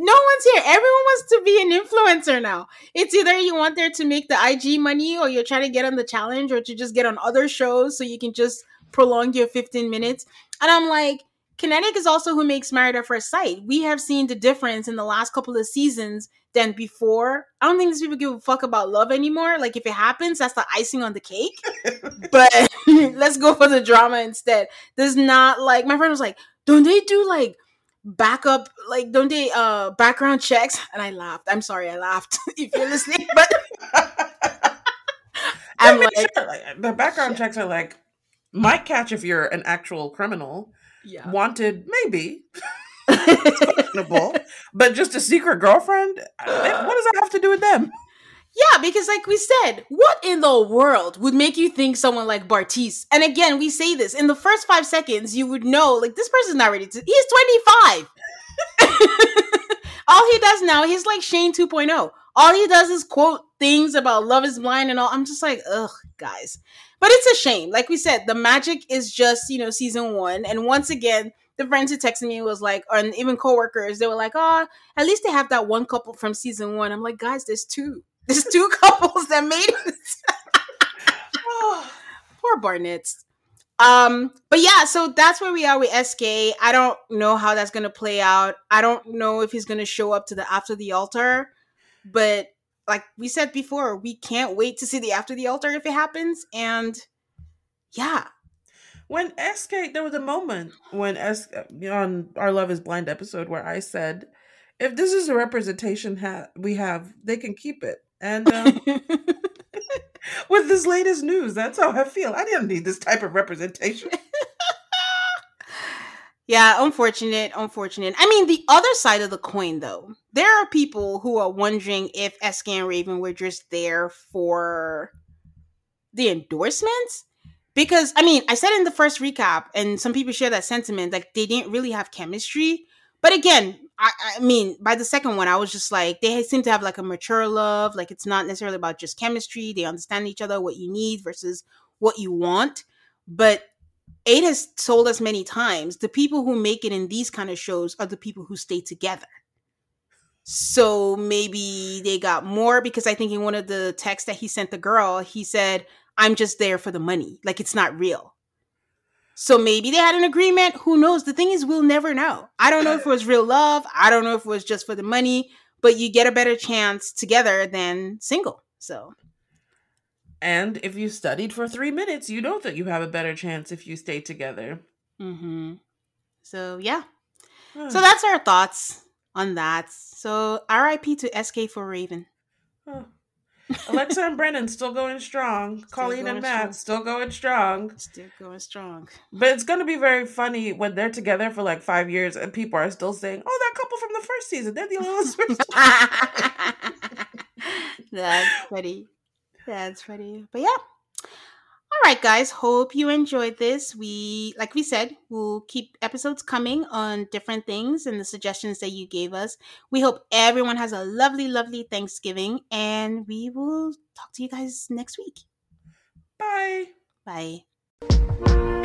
No one's here. Everyone wants to be an influencer now. It's either you want there to make the IG money or you're trying to get on the challenge or to just get on other shows so you can just prolong your 15 minutes. And I'm like, Kinetic is also who makes Married at First Sight. We have seen the difference in the last couple of seasons than before. I don't think these people give a fuck about love anymore. Like if it happens, that's the icing on the cake. but let's go for the drama instead. There's not like my friend was like, don't they do like backup like don't they uh background checks? And I laughed. I'm sorry, I laughed if you're listening, but I'm like, sure, like, the background checks are like might catch if you're an actual criminal. yeah. Wanted, maybe. but just a secret girlfriend? Uh, What does that have to do with them? Yeah, because like we said, what in the world would make you think someone like Bartise? And again, we say this in the first five seconds, you would know like this person's not ready to. He's twenty five. All he does now, he's like Shayne 2.0. All he does is quote things about love is blind and all. I'm just like, ugh, guys. But it's a shame. Like we said, the magic is just you know season one, and once again. The friends who texted me was like, and even coworkers, they were like, "Oh, at least they have that one couple from season one." I'm like, guys, there's two. There's two couples that made it. Poor Barnett's. Um, but yeah, so that's where we are with SK. I don't know how that's gonna play out. I don't know if he's gonna show up to the after the altar, but like we said before, we can't wait to see the after the altar if it happens. And yeah, When SK, there was a moment when S on our Love Is Blind episode where I said, if this is a representation ha- we have, they can keep it. And um, with this latest news, that's how I feel. I didn't need this type of representation. Yeah, unfortunate, unfortunate. I mean, the other side of the coin, though, there are people who are wondering if SK and Raven were just there for the endorsements. Because, I mean, I said in the first recap, and some people share that sentiment, like they didn't really have chemistry. But again, I, I mean, by the second one, I was just like, they seem to have like a mature love. Like it's not necessarily about just chemistry. They understand each other, what you need versus what you want. But Ade has told us many times the people who make it in these kind of shows are the people who stay together. So maybe they got more because I think in one of the texts that he sent the girl, he said, I'm just there for the money. Like it's not real. So maybe they had an agreement. Who knows? The thing is, we'll never know. I don't know if it was real love. I don't know if it was just for the money, but you get a better chance together than single. So And if you studied for three minutes, you know that you have a better chance if you stay together. Mm-hmm. So yeah. Huh. So that's our thoughts on that. So RIP to SK for Raven. Huh. Alexa and Brennon still going strong. Colleen going and Matt strong. still going strong. Still going strong. But it's going to be very funny when they're together for like five years and people are still saying, oh, that couple from the first season, they're the only ones. still-" That's funny. That's funny. But yeah. All right, guys. Hope you enjoyed this. We, like we said, we'll keep episodes coming on different things and the suggestions that you gave us. We hope everyone has a lovely, lovely Thanksgiving, and we will talk to you guys next week. Bye. Bye.